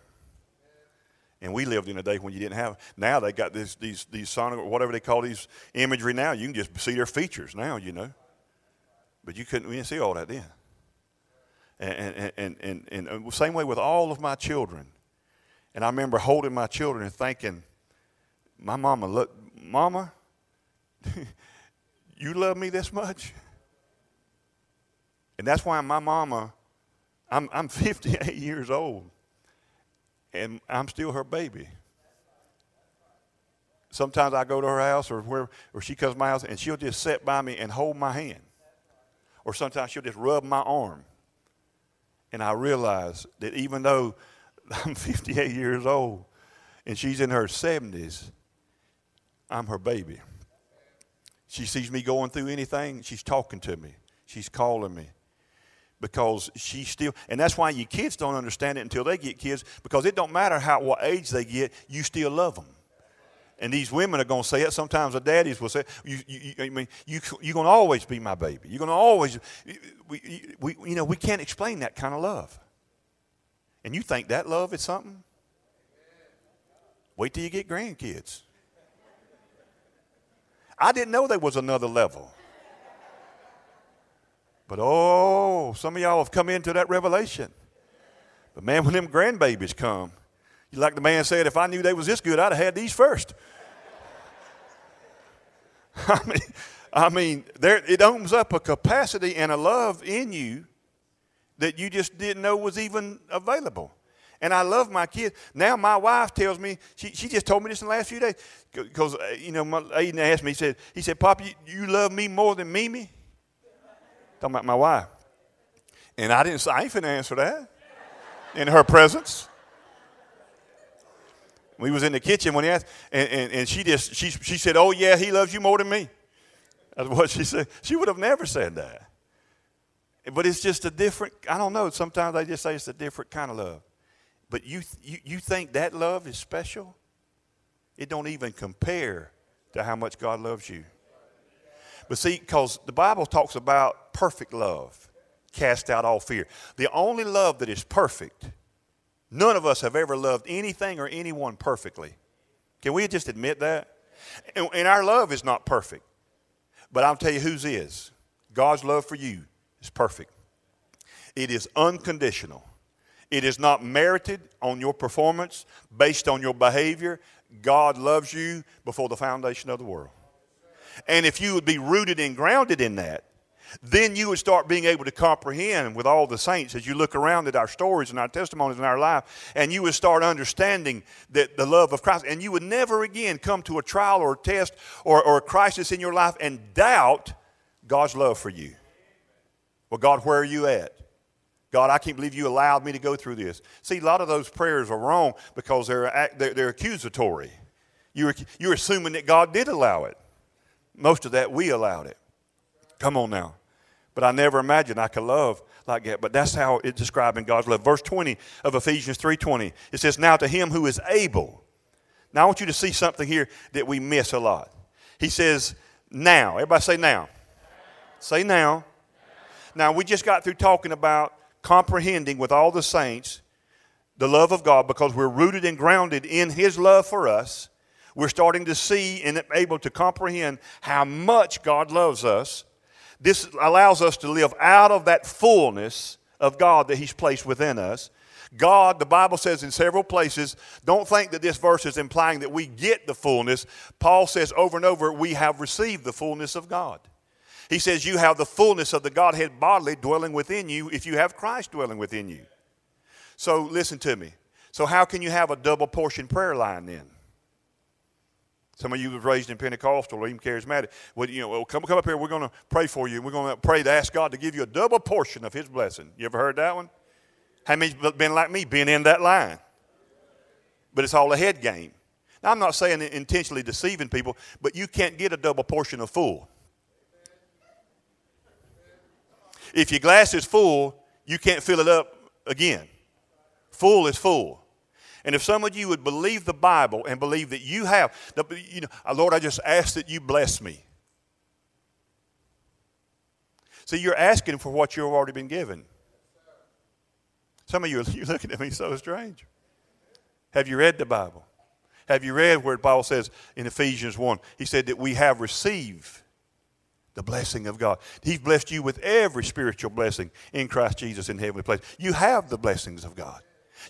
And we lived in a day when you didn't have. Now they got this, these these sonic whatever they call these imagery. Now you can just see their features. Now you know, but you couldn't. We didn't see all that then. And and and and, and same way with all of my children. And I remember holding my children and thinking, my mama, look, mama, you love me this much. And that's why my mama I'm, I'm 58 years old, and I'm still her baby. Sometimes I go to her house or where, or she comes to my house, and she'll just sit by me and hold my hand. Or sometimes she'll just rub my arm. And I realize that even though I'm 58 years old and she's in her 70s, I'm her baby. She sees me going through anything, she's talking to me, she's calling me. Because she still and that's why your kids don't understand it until they get kids because it don't matter how what age they get you still love them and these women are going to say it sometimes the daddies will say you, you, i mean you, you're going to always be my baby. You're going to always we, we, you know we can't explain that kind of love. And you think that love is something? Wait till you get grandkids i didn't know there was another level but oh, some of y'all have come into that revelation. But man, when them grandbabies come, you like the man said, if I knew they was this good, I'd have had these first. I mean, I mean, there it opens up a capacity and a love in you that you just didn't know was even available. And I love my kids. Now my wife tells me, she, she just told me this in the last few days, because, uh, you know, my, Aiden asked me, he said, he said, Papa, you, you love me more than Mimi? Talking about my wife. And I didn't I ain't finna answer that in her presence. We was in the kitchen when he asked, and, and, and she just she she said, Oh yeah, he loves you more than me. That's what she said. She would have never said that. But it's just a different, I don't know, sometimes they just say it's a different kind of love. But you, you, you think that love is special? It don't even compare to how much God loves you. But see, because the Bible talks about perfect love, cast out all fear. The only love that is perfect, none of us have ever loved anything or anyone perfectly. Can we just admit that? And, and our love is not perfect. But I'll tell you whose is. God's love for you is perfect. It is unconditional. It is not merited on your performance, based on your behavior. God loves you before the foundation of the world. And if you would be rooted and grounded in that, then you would start being able to comprehend with all the saints as you look around at our stories and our testimonies in our life, and you would start understanding that the love of Christ. And you would never again come to a trial or a test or, or a crisis in your life and doubt God's love for you. Well, God, where are you at? God, I can't believe you allowed me to go through this. See, a lot of those prayers are wrong because they're, they're, they're accusatory. You're, you're assuming that God did allow it. Most of that, we allowed it. Come on now. But I never imagined I could love like that. But that's how it's describing God's love. Verse 20 of Ephesians 3.20, it says, Now to him who is able. Now I want you to see something here that we miss a lot. He says, now. Everybody say now. Say now. Now we just got through talking about comprehending with all the saints the love of God because we're rooted and grounded in His love for us. We're starting to see and able to comprehend how much God loves us. This allows us to live out of that fullness of God that He's placed within us. God, the Bible says in several places, don't think that this verse is implying that we get the fullness. Paul says over and over, we have received the fullness of God. He says you have the fullness of the Godhead bodily dwelling within you if you have Christ dwelling within you. So listen to me. So how can you have a double portion prayer line then? Some of you was raised in Pentecostal or even charismatic. Well, you know, well, come, come up here. We're going to pray for you. We're going to pray to ask God to give you a double portion of His blessing. You ever heard that one? How many's been like me, been in that line? But it's all a head game. Now, I'm not saying intentionally deceiving people, but you can't get a double portion of full. If your glass is full, you can't fill it up again. Full is full. And if some of you would believe the Bible and believe that you have, you know, uh, Lord, I just ask that you bless me. See, you're asking for what you've already been given. Some of you, you're looking at me so strange. Have you read the Bible? Have you read where Paul says in Ephesians 1, he said that we have received the blessing of God. He's blessed you with every spiritual blessing in Christ Jesus in heavenly place. You have the blessings of God.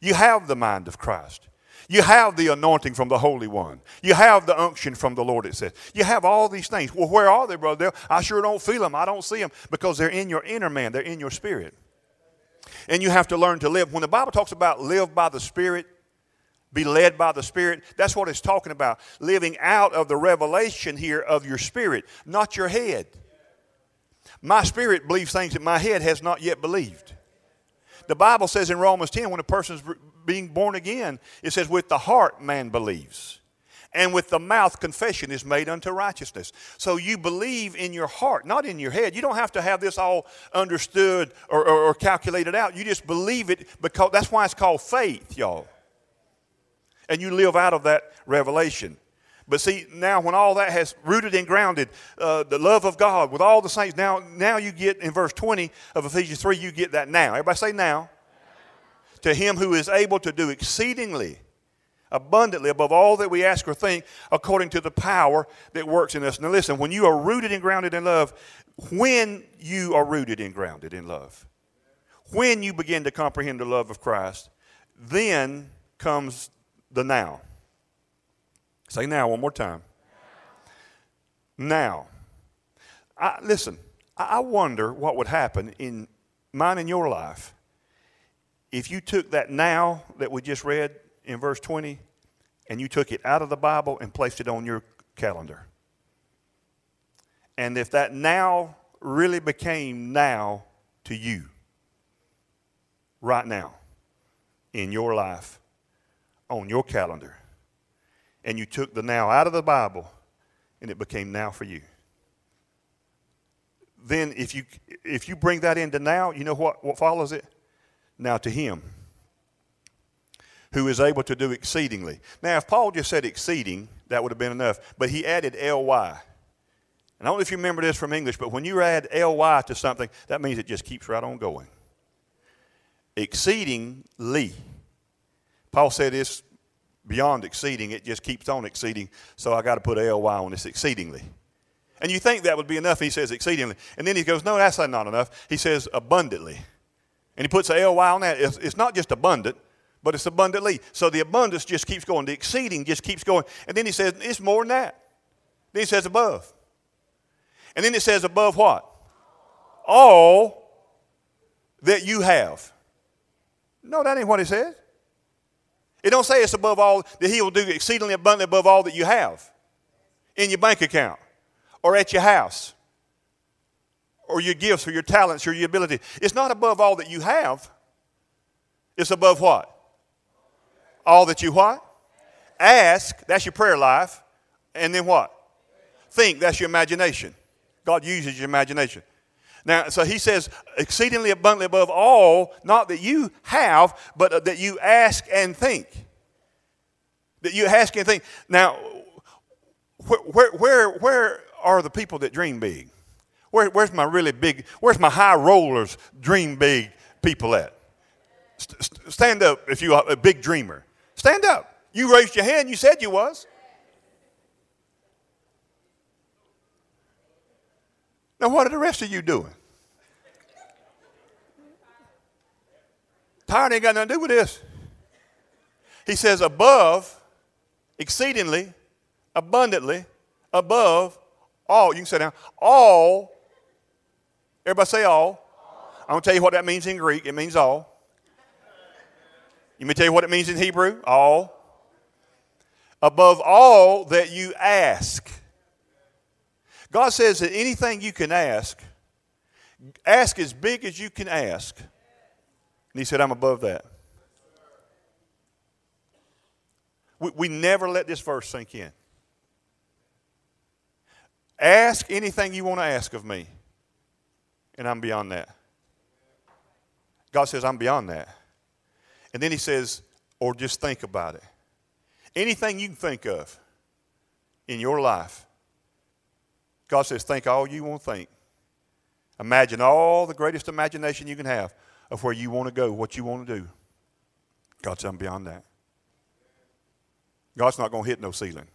You have the mind of Christ. You have the anointing from the Holy One. You have the unction from the Lord, it says. You have all these things. Well, where are they, brother? I sure don't feel them. I don't see them because they're in your inner man, they're in your spirit. And you have to learn to live. When the Bible talks about live by the Spirit, be led by the Spirit, that's what it's talking about. Living out of the revelation here of your spirit, not your head. My spirit believes things that my head has not yet believed. The Bible says in Romans 10, when a person's being born again, it says, with the heart man believes and with the mouth confession is made unto righteousness. So you believe in your heart, not in your head. You don't have to have this all understood or, or, or calculated out. You just believe it because that's why it's called faith, y'all. And you live out of that revelation. But see, now when all that has rooted and grounded, uh, the love of God with all the saints, now, now you get in verse 20 of Ephesians 3, you get that now. Everybody say now. To him who is able to do exceedingly abundantly above all that we ask or think, according to the power that works in us. Now, listen, when you are rooted and grounded in love, when you are rooted and grounded in love, when you begin to comprehend the love of Christ, then comes the now. Say now one more time. Now. I, listen, I wonder what would happen in mine and your life if you took that now that we just read in verse 20 and you took it out of the Bible and placed it on your calendar. And if that now really became now to you, right now, in your life, on your calendar, and you took the now out of the Bible and it became now for you. Then if you if you bring that into now, you know what, what follows it? Now to him who is able to do exceedingly. Now, if Paul just said exceeding, that would have been enough. But he added ly. And I don't know if you remember this from English, but when you add ly to something, that means it just keeps right on going. Exceedingly. Paul said this beyond exceeding, it just keeps on exceeding, so I got to put ly on this exceedingly. And you think that would be enough, he says exceedingly. And then he goes, no, that's not enough. He says abundantly. And he puts a ly on that. It's, it's not just abundant, but it's abundantly. So the abundance just keeps going. The exceeding just keeps going. And then he says, it's more than that. Then he says above. And then it says above what? All that you have. No, that ain't what it says. It don't say it's above all that he will do exceedingly abundantly above all that you have in your bank account or at your house or your gifts or your talents or your ability. It's not above all that you have. It's above what? All that you what? Ask, that's your prayer life. And then what? Think, that's your imagination. God uses your imagination. Now, so he says, exceedingly abundantly above all, not that you have, but uh, that you ask and think. That you ask and think. Now, where, where, where, are the people that dream big? Where, where's my really big, where's my high rollers, dream big people at? St- stand up if you're a big dreamer. Stand up. You raised your hand, you said you was. Now, what are the rest of you doing? Tired ain't got nothing to do with this. He says, above, exceedingly, abundantly, above all. You can say down, all. Everybody say all. I'm going to tell you what that means in Greek. It means all. Let me tell you what it means in Hebrew all. Above all that you ask God says that anything you can ask, ask as big as you can ask. And He said, I'm above that. We, we never let this verse sink in. Ask anything you want to ask of me, and I'm beyond that. God says, I'm beyond that. And then He says, or just think about it. Anything you can think of in your life God says, think all you want to think. Imagine all the greatest imagination you can have of where you want to go, what you want to do. God says, I'm beyond that. God's not going to hit no ceiling.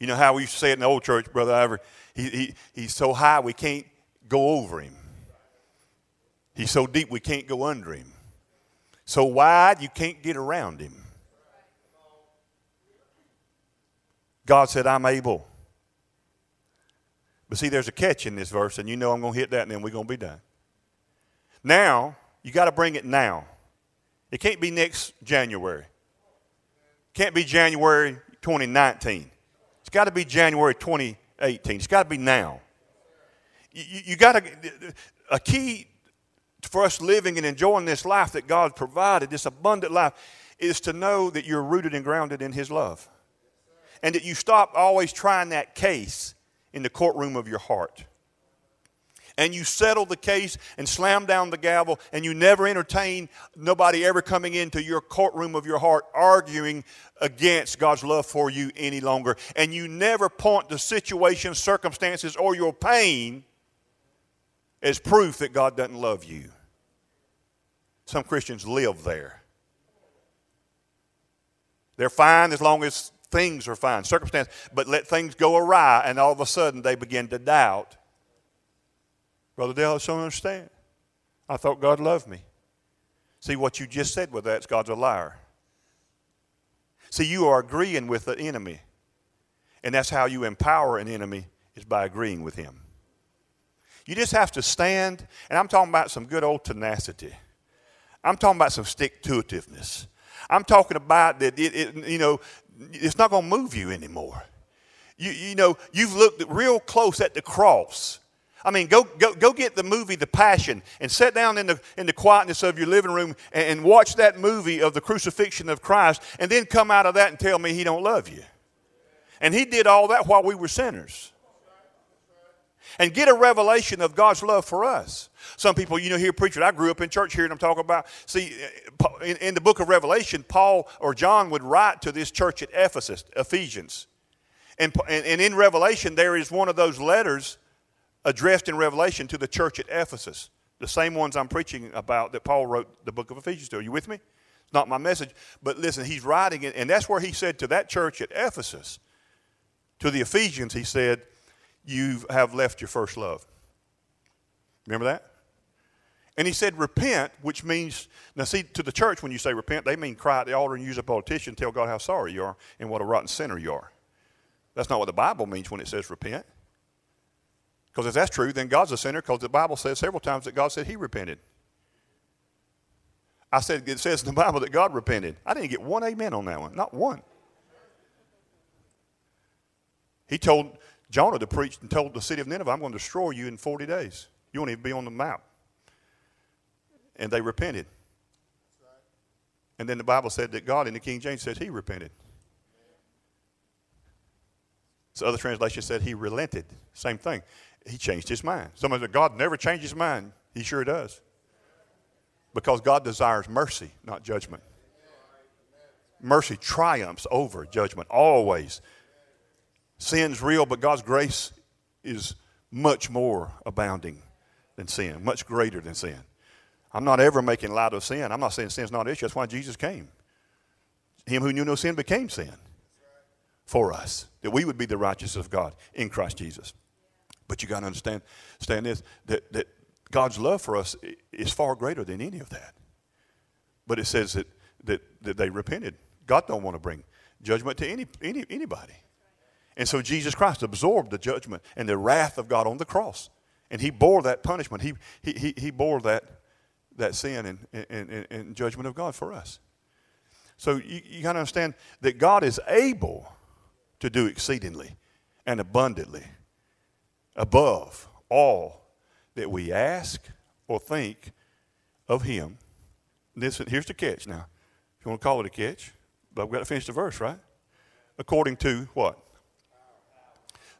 You know how we used to say it in the old church, Brother Ivor? He, he, he's so high we can't go over him. He's so deep we can't go under him. So wide you can't get around him. God said, I'm able. But see, there's a catch in this verse, and you know I'm going to hit that, and then we're going to be done. Now, you got to bring it now. It can't be next January. Can't be January 2019. It's got to be January 2018. It's got to be now. You, you got to, a key for us living and enjoying this life that God provided, this abundant life, is to know that you're rooted and grounded in His love. And that you stop always trying that case in the courtroom of your heart. And you settle the case and slam down the gavel, and you never entertain nobody ever coming into your courtroom of your heart arguing against God's love for you any longer. And you never point to situations, circumstances, or your pain as proof that God doesn't love you. Some Christians live there. They're fine as long as things are fine, circumstance, but let things go awry, and all of a sudden they begin to doubt. Brother Dale, I don't understand. I thought God loved me. See, what you just said with that is God's a liar. See, you are agreeing with the enemy. And that's how you empower an enemy is by agreeing with him. You just have to stand, and I'm talking about some good old tenacity. I'm talking about some stick to itiveness. I'm talking about that, it, it, you know, it's not going to move you anymore. You, you know, you've looked real close at the cross. I mean, go, go, go get the movie The Passion and sit down in the, in the quietness of your living room and, and watch that movie of the crucifixion of Christ and then come out of that and tell me he don't love you. And he did all that while we were sinners. And get a revelation of God's love for us. Some people, you know, hear preachers. I grew up in church here, and I'm talking about. See, uh, in, in the book of Revelation, Paul or John would write to this church at Ephesus, Ephesians, and, and, and in Revelation there is one of those letters addressed in Revelation to the church at Ephesus, the same ones I'm preaching about that Paul wrote the book of Ephesians to. Are you with me? It's not my message, but listen, he's writing it, and that's where he said to that church at Ephesus, to the Ephesians, he said, "You have left your first love." Remember that? And he said, repent, which means, now see, to the church, when you say repent, they mean cry at the altar and use a politician, tell God how sorry you are and what a rotten sinner you are. That's not what the Bible means when it says repent. Because if that's true, then God's a sinner because the Bible says several times that God said he repented. I said it says in the Bible that God repented. I didn't get one amen on that one, not one. He told Jonah to preach and told the city of Nineveh, I'm going to destroy you in 40 days. You won't even be on the map and they repented. And then the Bible said that God in the King James says he repented. So other translations said he relented. Same thing. He changed his mind. Somebody said, God never changes his mind. He sure does. Because God desires mercy, not judgment. Mercy triumphs over judgment, always. Sin's real, but God's grace is much more abounding than sin, much greater than sin. I'm not ever making light of sin. I'm not saying sin's not an issue. That's why Jesus came. Him who knew no sin became sin for us, that we would be the righteousness of God in Christ Jesus. But you got to understand, understand this that, that God's love for us is far greater than any of that. But it says that, that, that they repented. God don't want to bring judgment to any, any, anybody. And so Jesus Christ absorbed the judgment and the wrath of God on the cross. And he bore that punishment. He, he, he, he bore that, that sin and, and, and, judgment of God for us. So you, you got to understand that God is able to do exceedingly and abundantly above all that we ask or think of Him. This, here's the catch now. If you want to call it a catch, but I've got to finish the verse, right? According to what?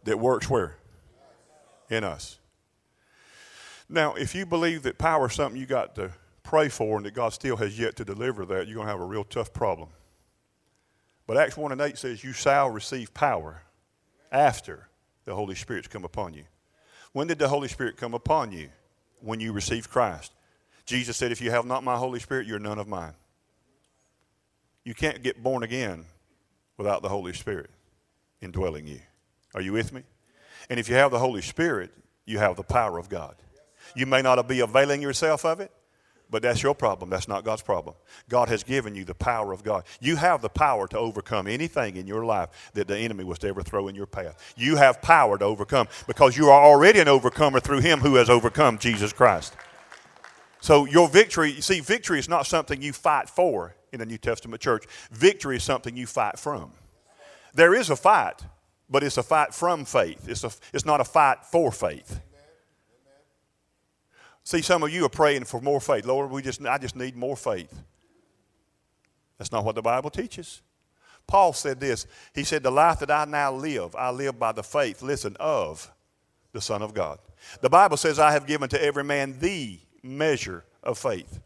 That works where? In us. Now, if you believe that power is something you got to pray for and that God still has yet to deliver that, you're going to have a real tough problem. But Acts 1 and 8 says, You shall receive power after the Holy Spirit's come upon you. When did the Holy Spirit come upon you? When you received Christ. Jesus said, If you have not my Holy Spirit, you're none of mine. You can't get born again without the Holy Spirit indwelling you. Are you with me? And if you have the Holy Spirit, you have the power of God. You may not be availing yourself of it, but that's your problem. That's not God's problem. God has given you the power of God. You have the power to overcome anything in your life that the enemy was to ever throw in your path. You have power to overcome because you are already an overcomer through him who has overcome Jesus Christ. So your victory, you see, victory is not something you fight for in the New Testament church. Victory is something you fight from. There is a fight, but it's a fight from faith. It's, a, it's not a fight for faith. See, some of you are praying for more faith. Lord, we just, I just need more faith. That's not what the Bible teaches. Paul said this. He said, The life that I now live, I live by the faith, listen, of the Son of God. The Bible says, I have given to every man the measure of faith.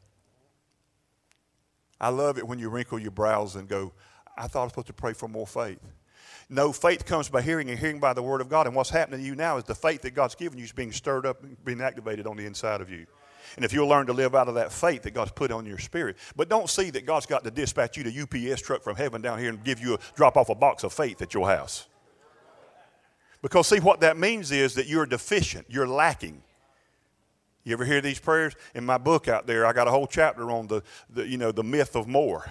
I love it when you wrinkle your brows and go, I thought I was supposed to pray for more faith. No, faith comes by hearing and hearing by the Word of God. And what's happening to you now is the faith that God's given you is being stirred up and being activated on the inside of you. And if you'll learn to live out of that faith that God's put on your spirit, but don't see that God's got to dispatch you to UPS truck from heaven down here and give you a drop off a box of faith at your house. Because see what that means is that you're deficient, you're lacking. You ever hear these prayers? In my book out there, I got a whole chapter on the, the you know, the myth of more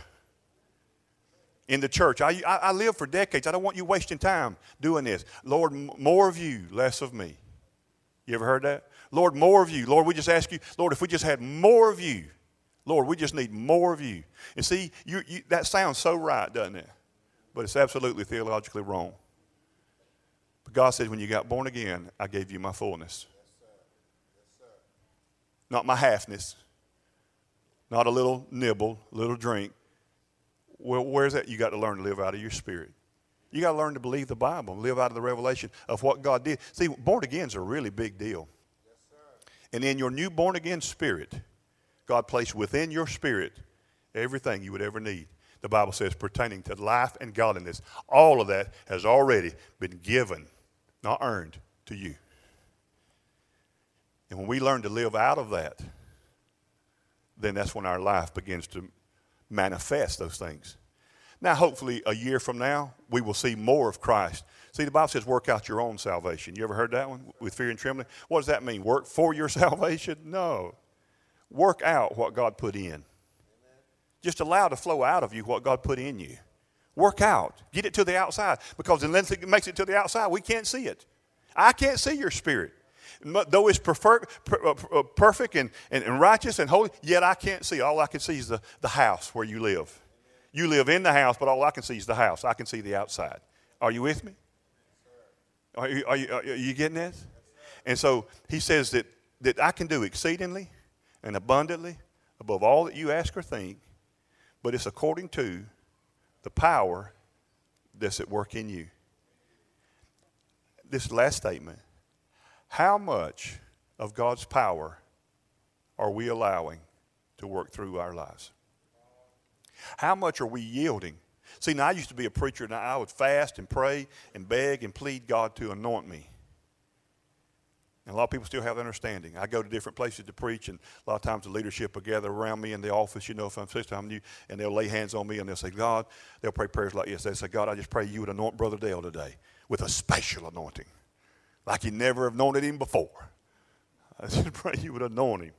in the church. I, I, I live for decades. I don't want you wasting time doing this. Lord, more of you, less of me. You ever heard that? Lord, more of you. Lord, we just ask you, Lord, if we just had more of you, Lord, we just need more of you. And see, you, you, that sounds so right, doesn't it? But it's absolutely theologically wrong. But God says, when you got born again, I gave you my fullness. Not my halfness, not a little nibble, little drink, well, where's that? You got to learn to live out of your spirit. You got to learn to believe the Bible, live out of the revelation of what God did. See, born again is a really big deal. Yes, and in your new born again spirit, God placed within your spirit everything you would ever need. The Bible says pertaining to life and godliness. All of that has already been given, not earned, to you. And when we learn to live out of that, then that's when our life begins to manifest those things. Now, hopefully, a year from now, we will see more of Christ. See, the Bible says, work out your own salvation. You ever heard that one? With fear and trembling? What does that mean? Work for your salvation? No. Work out what God put in. Just allow to flow out of you what God put in you. Work out. Get it to the outside. Because unless it makes it to the outside, we can't see it. I can't see your spirit. Though it's uh, uh, perfect and, and, and righteous and holy, yet I can't see. All I can see is the, the house where you live. You live in the house, but all I can see is the house. I can see the outside. Are you with me? Are you, are you, are you getting this? And so he says that, that I can do exceedingly and abundantly above all that you ask or think, but it's according to the power that's at work in you. This last statement How much of God's power are we allowing to work through our lives? How much are we yielding? See, now I used to be a preacher, and I would fast and pray and beg and plead God to anoint me. And a lot of people still have understanding. I go to different places to preach, and a lot of times the leadership will gather around me in the office, you know, if I'm sick, I'm new, and they'll lay hands on me and they'll say, God, they'll pray prayers like this. They say, God, I just pray you would anoint Brother Dale today with a special anointing, like you never have known it him before. I just pray you would have known him.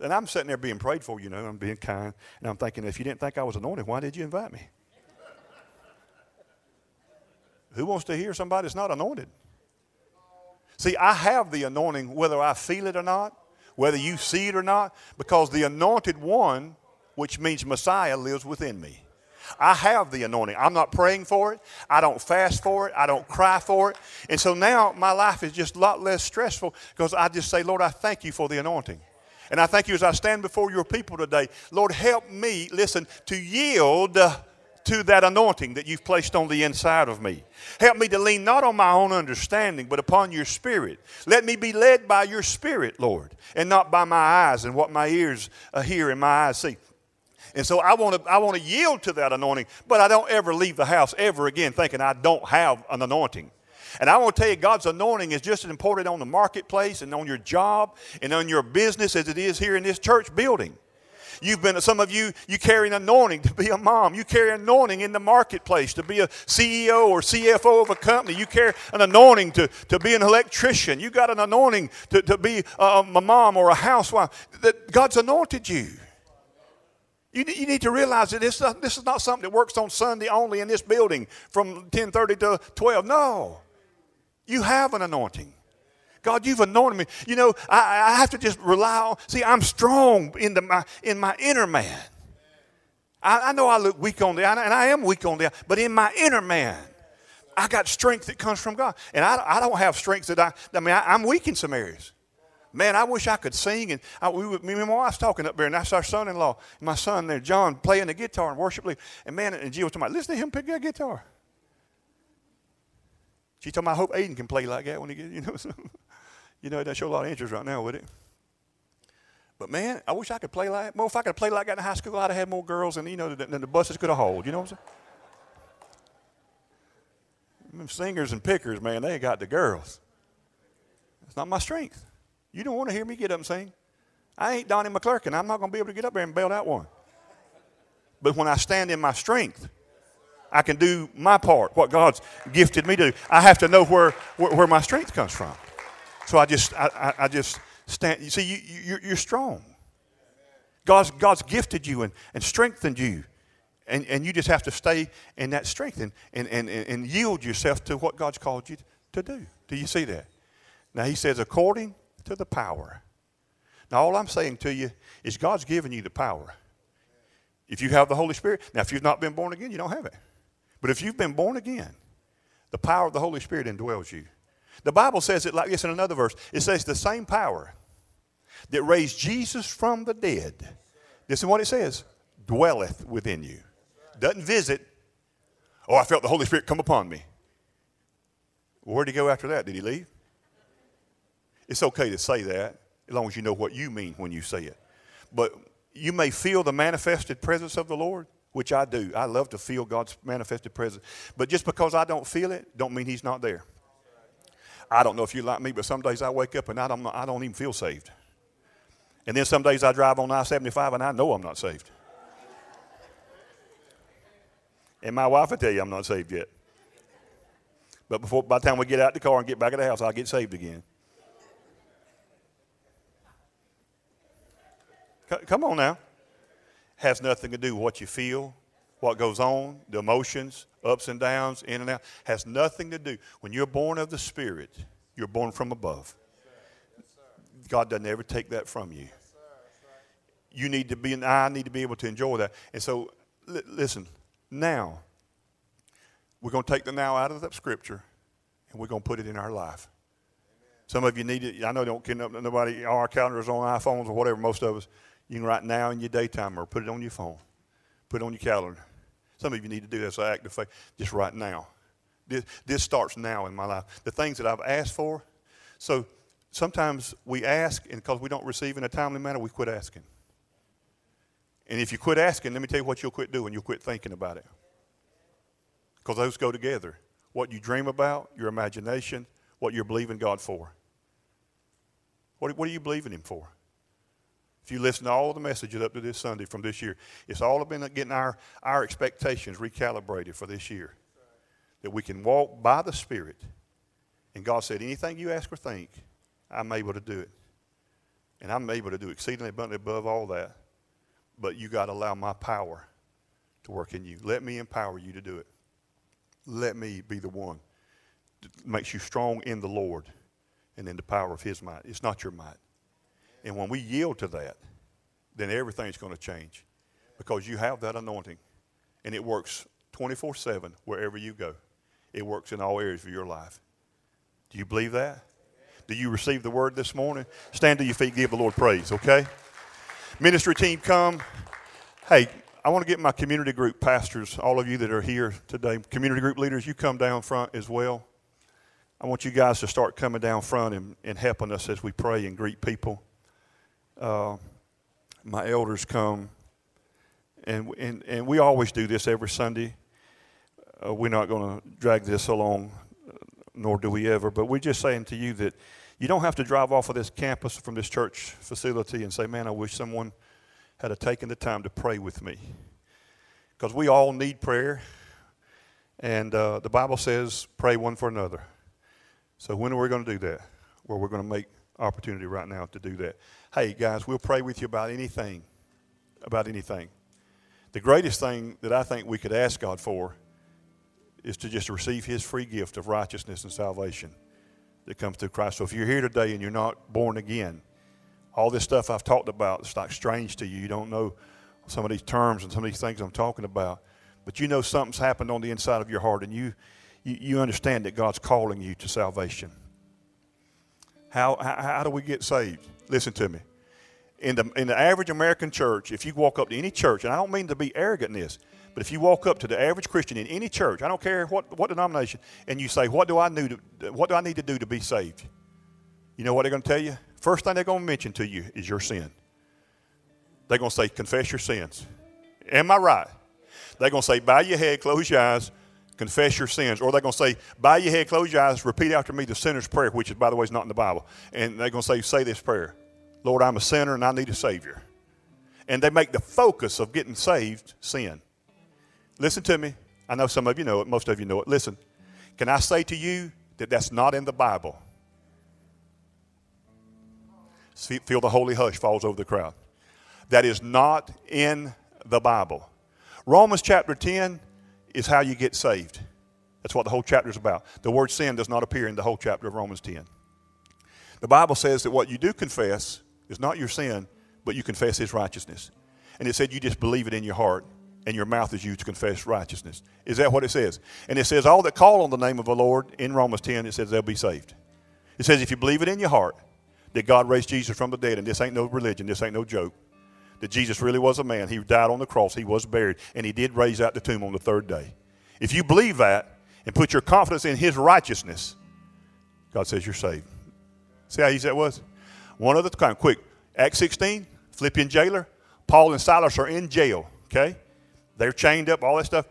And I'm sitting there being prayed for, you know, I'm being kind, and I'm thinking, if you didn't think I was anointed, why did you invite me? Who wants to hear somebody that's not anointed? See, I have the anointing whether I feel it or not, whether you see it or not, because the anointed one, which means Messiah, lives within me. I have the anointing. I'm not praying for it. I don't fast for it. I don't cry for it. And so now my life is just a lot less stressful because I just say, Lord, I thank you for the anointing. And I thank you as I stand before your people today. Lord, help me, listen, to yield to that anointing that you've placed on the inside of me. Help me to lean not on my own understanding, but upon your spirit. Let me be led by your spirit, Lord, and not by my eyes and what my ears uh, hear and my eyes see. And so I want to I want to yield to that anointing, but I don't ever leave the house ever again thinking I don't have an anointing. And I want to tell you, God's anointing is just as important on the marketplace and on your job and on your business as it is here in this church building. You've been, some of you, you carry an anointing to be a mom. You carry an anointing in the marketplace to be a CEO or CFO of a company. You carry an anointing to, to be an electrician. You got an anointing to, to be a, a mom or a housewife. That God's anointed you. You, you need to realize that this, this is not something that works on Sunday only in this building from 1030 to 12. No. You have an anointing. God, you've anointed me. You know, I, I have to just rely on. See, I'm strong in, the, my, in my inner man. I, I know I look weak on the and I am weak on the but in my inner man, I got strength that comes from God. And I, I don't have strength that I, I mean, I, am weak in some areas. Man, I wish I could sing. And I, we, me and my wife's talking up there, and that's our son in law. My son there, John, playing the guitar and worship leader. And man, and Jill was talking about, listen to him pick that guitar. She told me, I hope Aiden can play like that when he gets, you know. You know, it doesn't show a lot of interest right now, would it? But man, I wish I could play like Well, if I could play like that in high school, I'd have had more girls than, you know, than the buses could have hold. You know what I'm saying? Singers and pickers, man, they ain't got the girls. It's not my strength. You don't want to hear me get up and sing. I ain't Donnie McClurkin. I'm not going to be able to get up there and bail that one. But when I stand in my strength, I can do my part, what God's gifted me to. I have to know where, where, where my strength comes from. So I just, I, I just stand. You see, you, you, you're strong. God's, God's gifted you and, and strengthened you. And, and you just have to stay in that strength and, and, and, and yield yourself to what God's called you to do. Do you see that? Now, he says, according to the power. Now, all I'm saying to you is God's given you the power. If you have the Holy Spirit, now, if you've not been born again, you don't have it. But if you've been born again, the power of the Holy Spirit indwells you. The Bible says it like this in another verse. It says, The same power that raised Jesus from the dead, this is what it says, dwelleth within you. Doesn't visit. Oh, I felt the Holy Spirit come upon me. Where'd he go after that? Did he leave? It's okay to say that as long as you know what you mean when you say it. But you may feel the manifested presence of the Lord, which I do. I love to feel God's manifested presence. But just because I don't feel it, don't mean He's not there. I don't know if you like me, but some days I wake up and I don't, I don't even feel saved. And then some days I drive on I 75 and I know I'm not saved. And my wife will tell you I'm not saved yet. But before, by the time we get out the car and get back at the house, I'll get saved again. C- come on now. Has nothing to do with what you feel, what goes on, the emotions, ups and downs, in and out, has nothing to do. When you're born of the Spirit, you're born from above. God doesn't ever take that from you. You need to be, and I need to be able to enjoy that. And so, li- listen, now, we're going to take the now out of that scripture and we're going to put it in our life. Some of you need it. I know don't nobody, our calendars on iPhones or whatever, most of us. You can write now in your daytime or put it on your phone, put it on your calendar. Some of you need to do this act of faith just right now. This, this starts now in my life. The things that I've asked for. So sometimes we ask, and because we don't receive in a timely manner, we quit asking. And if you quit asking, let me tell you what you'll quit doing. You'll quit thinking about it. Because those go together. What you dream about, your imagination, what you're believing God for. What, what are you believing Him for? If you listen to all the messages up to this Sunday from this year, it's all been getting our, our expectations recalibrated for this year. That we can walk by the Spirit. And God said, anything you ask or think, I'm able to do it. And I'm able to do exceedingly abundantly above all that. But you got to allow my power to work in you. Let me empower you to do it. Let me be the one that makes you strong in the Lord and in the power of His might. It's not your might. And when we yield to that, then everything's going to change because you have that anointing and it works 24 7 wherever you go. It works in all areas of your life. Do you believe that? Do you receive the word this morning? Stand to your feet, give the Lord praise, okay? Ministry team, come. Hey, I want to get my community group pastors, all of you that are here today, community group leaders, you come down front as well. I want you guys to start coming down front and, and helping us as we pray and greet people uh, my elders come, and, and, and we always do this every Sunday. Uh, we're not going to drag this along, nor do we ever, but we're just saying to you that you don't have to drive off of this campus from this church facility and say, man, I wish someone had taken the time to pray with me. Because we all need prayer, and uh, the Bible says, pray one for another. So when are we going to do that? Well, we're going to make opportunity right now to do that. Hey, guys, we'll pray with you about anything. About anything. The greatest thing that I think we could ask God for is to just receive His free gift of righteousness and salvation that comes through Christ. So if you're here today and you're not born again, all this stuff I've talked about is like strange to you. You don't know some of these terms and some of these things I'm talking about. But you know something's happened on the inside of your heart and you, you, you understand that God's calling you to salvation. How, how, how do we get saved? Listen to me. In the, in the average American church, if you walk up to any church, and I don't mean to be arrogant in this, but if you walk up to the average Christian in any church, I don't care what, what denomination, and you say, what do, I need to, what do I need to do to be saved? You know what they're going to tell you? First thing they're going to mention to you is your sin. They're going to say, confess your sins. Am I right? They're going to say, bow your head, close your eyes, confess your sins. Or they're going to say, bow your head, close your eyes, repeat after me the sinner's prayer, which, is, by the way, is not in the Bible. And they're going to say, say this prayer Lord, I'm a sinner and I need a Savior. And they make the focus of getting saved sin. Listen to me. I know some of you know it, most of you know it. Listen, can I say to you that that's not in the Bible? Feel the holy hush falls over the crowd. That is not in the Bible. Romans chapter 10 is how you get saved. That's what the whole chapter is about. The word sin does not appear in the whole chapter of Romans 10. The Bible says that what you do confess is not your sin, but you confess His righteousness. And it said you just believe it in your heart, and your mouth is used to confess righteousness. Is that what it says? And it says, All that call on the name of the Lord in Romans 10, it says they'll be saved. It says, if you believe it in your heart that God raised Jesus from the dead, and this ain't no religion, this ain't no joke, that Jesus really was a man. He died on the cross, he was buried, and he did raise out the tomb on the third day. If you believe that and put your confidence in his righteousness, God says you're saved. See how easy that was? One other kind, quick. Acts 16, Philippian jailer. Paul and Silas are in jail, okay? They're chained up, all that stuff.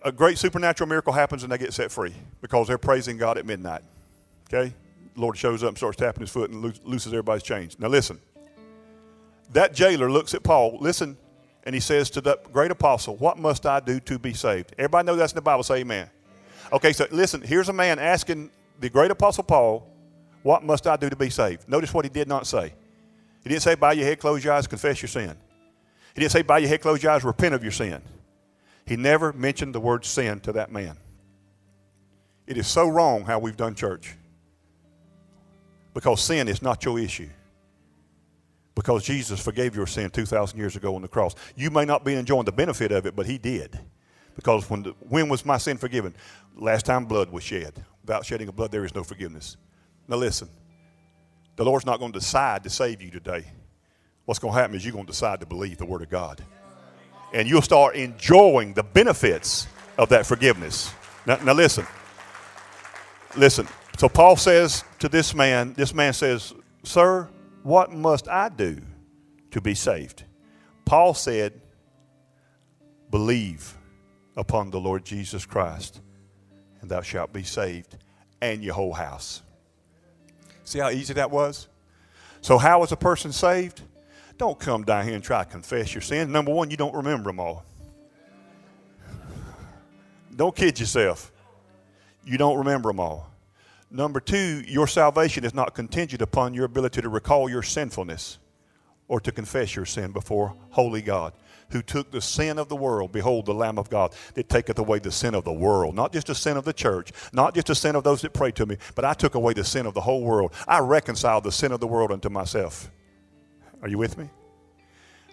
A great supernatural miracle happens and they get set free because they're praising God at midnight, okay? Lord shows up and starts tapping his foot and looses everybody's chains. Now listen, that jailer looks at Paul, listen, and he says to the great apostle, What must I do to be saved? Everybody know that's in the Bible. Say amen. Okay, so listen, here's a man asking the great apostle Paul, What must I do to be saved? Notice what he did not say. He didn't say, Bow your head, close your eyes, confess your sin. He didn't say, Bow your head, close your eyes, repent of your sin. He never mentioned the word sin to that man. It is so wrong how we've done church because sin is not your issue because Jesus forgave your sin 2,000 years ago on the cross. You may not be enjoying the benefit of it, but He did. Because when, the, when was my sin forgiven? Last time blood was shed. Without shedding of blood, there is no forgiveness. Now listen, the Lord's not going to decide to save you today. What's going to happen is you're going to decide to believe the Word of God. And you'll start enjoying the benefits of that forgiveness. Now, now listen. Listen, So Paul says to this man, this man says, Sir, what must I do to be saved? Paul said, Believe upon the Lord Jesus Christ, and thou shalt be saved, and your whole house. See how easy that was? So, how is a person saved? Don't come down here and try to confess your sins. Number one, you don't remember them all. Don't kid yourself. You don't remember them all. Number two, your salvation is not contingent upon your ability to recall your sinfulness or to confess your sin before holy God, who took the sin of the world. Behold, the Lamb of God that taketh away the sin of the world. Not just the sin of the church, not just the sin of those that pray to me, but I took away the sin of the whole world. I reconciled the sin of the world unto myself. Are you with me?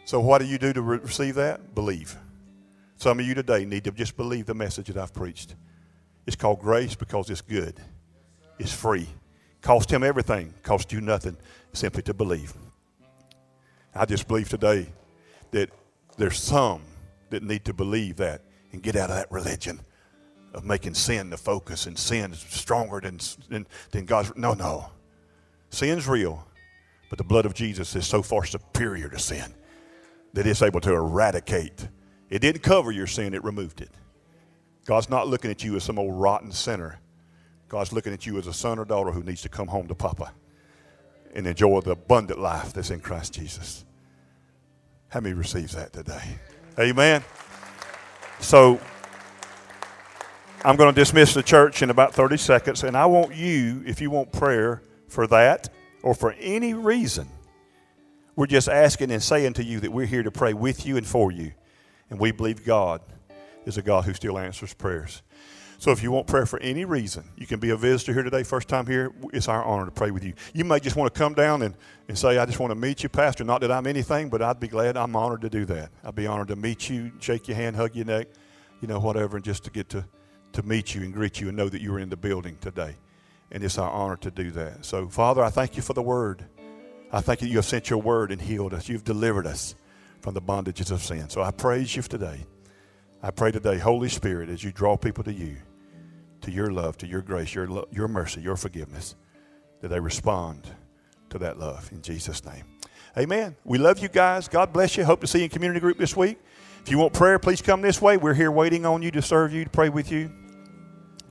So, what do you do to re- receive that? Believe. Some of you today need to just believe the message that I've preached. It's called grace because it's good, it's free. Cost him everything, cost you nothing, simply to believe. I just believe today that there's some that need to believe that and get out of that religion of making sin the focus and sin is stronger than, than, than God's. No, no. Sin's real, but the blood of Jesus is so far superior to sin that it's able to eradicate. It didn't cover your sin, it removed it. God's not looking at you as some old rotten sinner. God's looking at you as a son or daughter who needs to come home to Papa and enjoy the abundant life that's in Christ Jesus. How many receives that today? Amen. So I'm going to dismiss the church in about 30 seconds, and I want you, if you want prayer for that or for any reason, we're just asking and saying to you that we're here to pray with you and for you. And we believe God is a God who still answers prayers. So if you want prayer for any reason, you can be a visitor here today, first time here. It's our honor to pray with you. You may just want to come down and, and say, I just want to meet you, Pastor. Not that I'm anything, but I'd be glad. I'm honored to do that. I'd be honored to meet you, shake your hand, hug your neck, you know, whatever, and just to get to, to meet you and greet you and know that you are in the building today. And it's our honor to do that. So, Father, I thank you for the word. I thank you you have sent your word and healed us. You've delivered us from the bondages of sin. So I praise you today. I pray today, Holy Spirit, as you draw people to you, to your love, to your grace, your, lo- your mercy, your forgiveness, that they respond to that love in Jesus' name. Amen. We love you guys. God bless you. Hope to see you in community group this week. If you want prayer, please come this way. We're here waiting on you to serve you, to pray with you.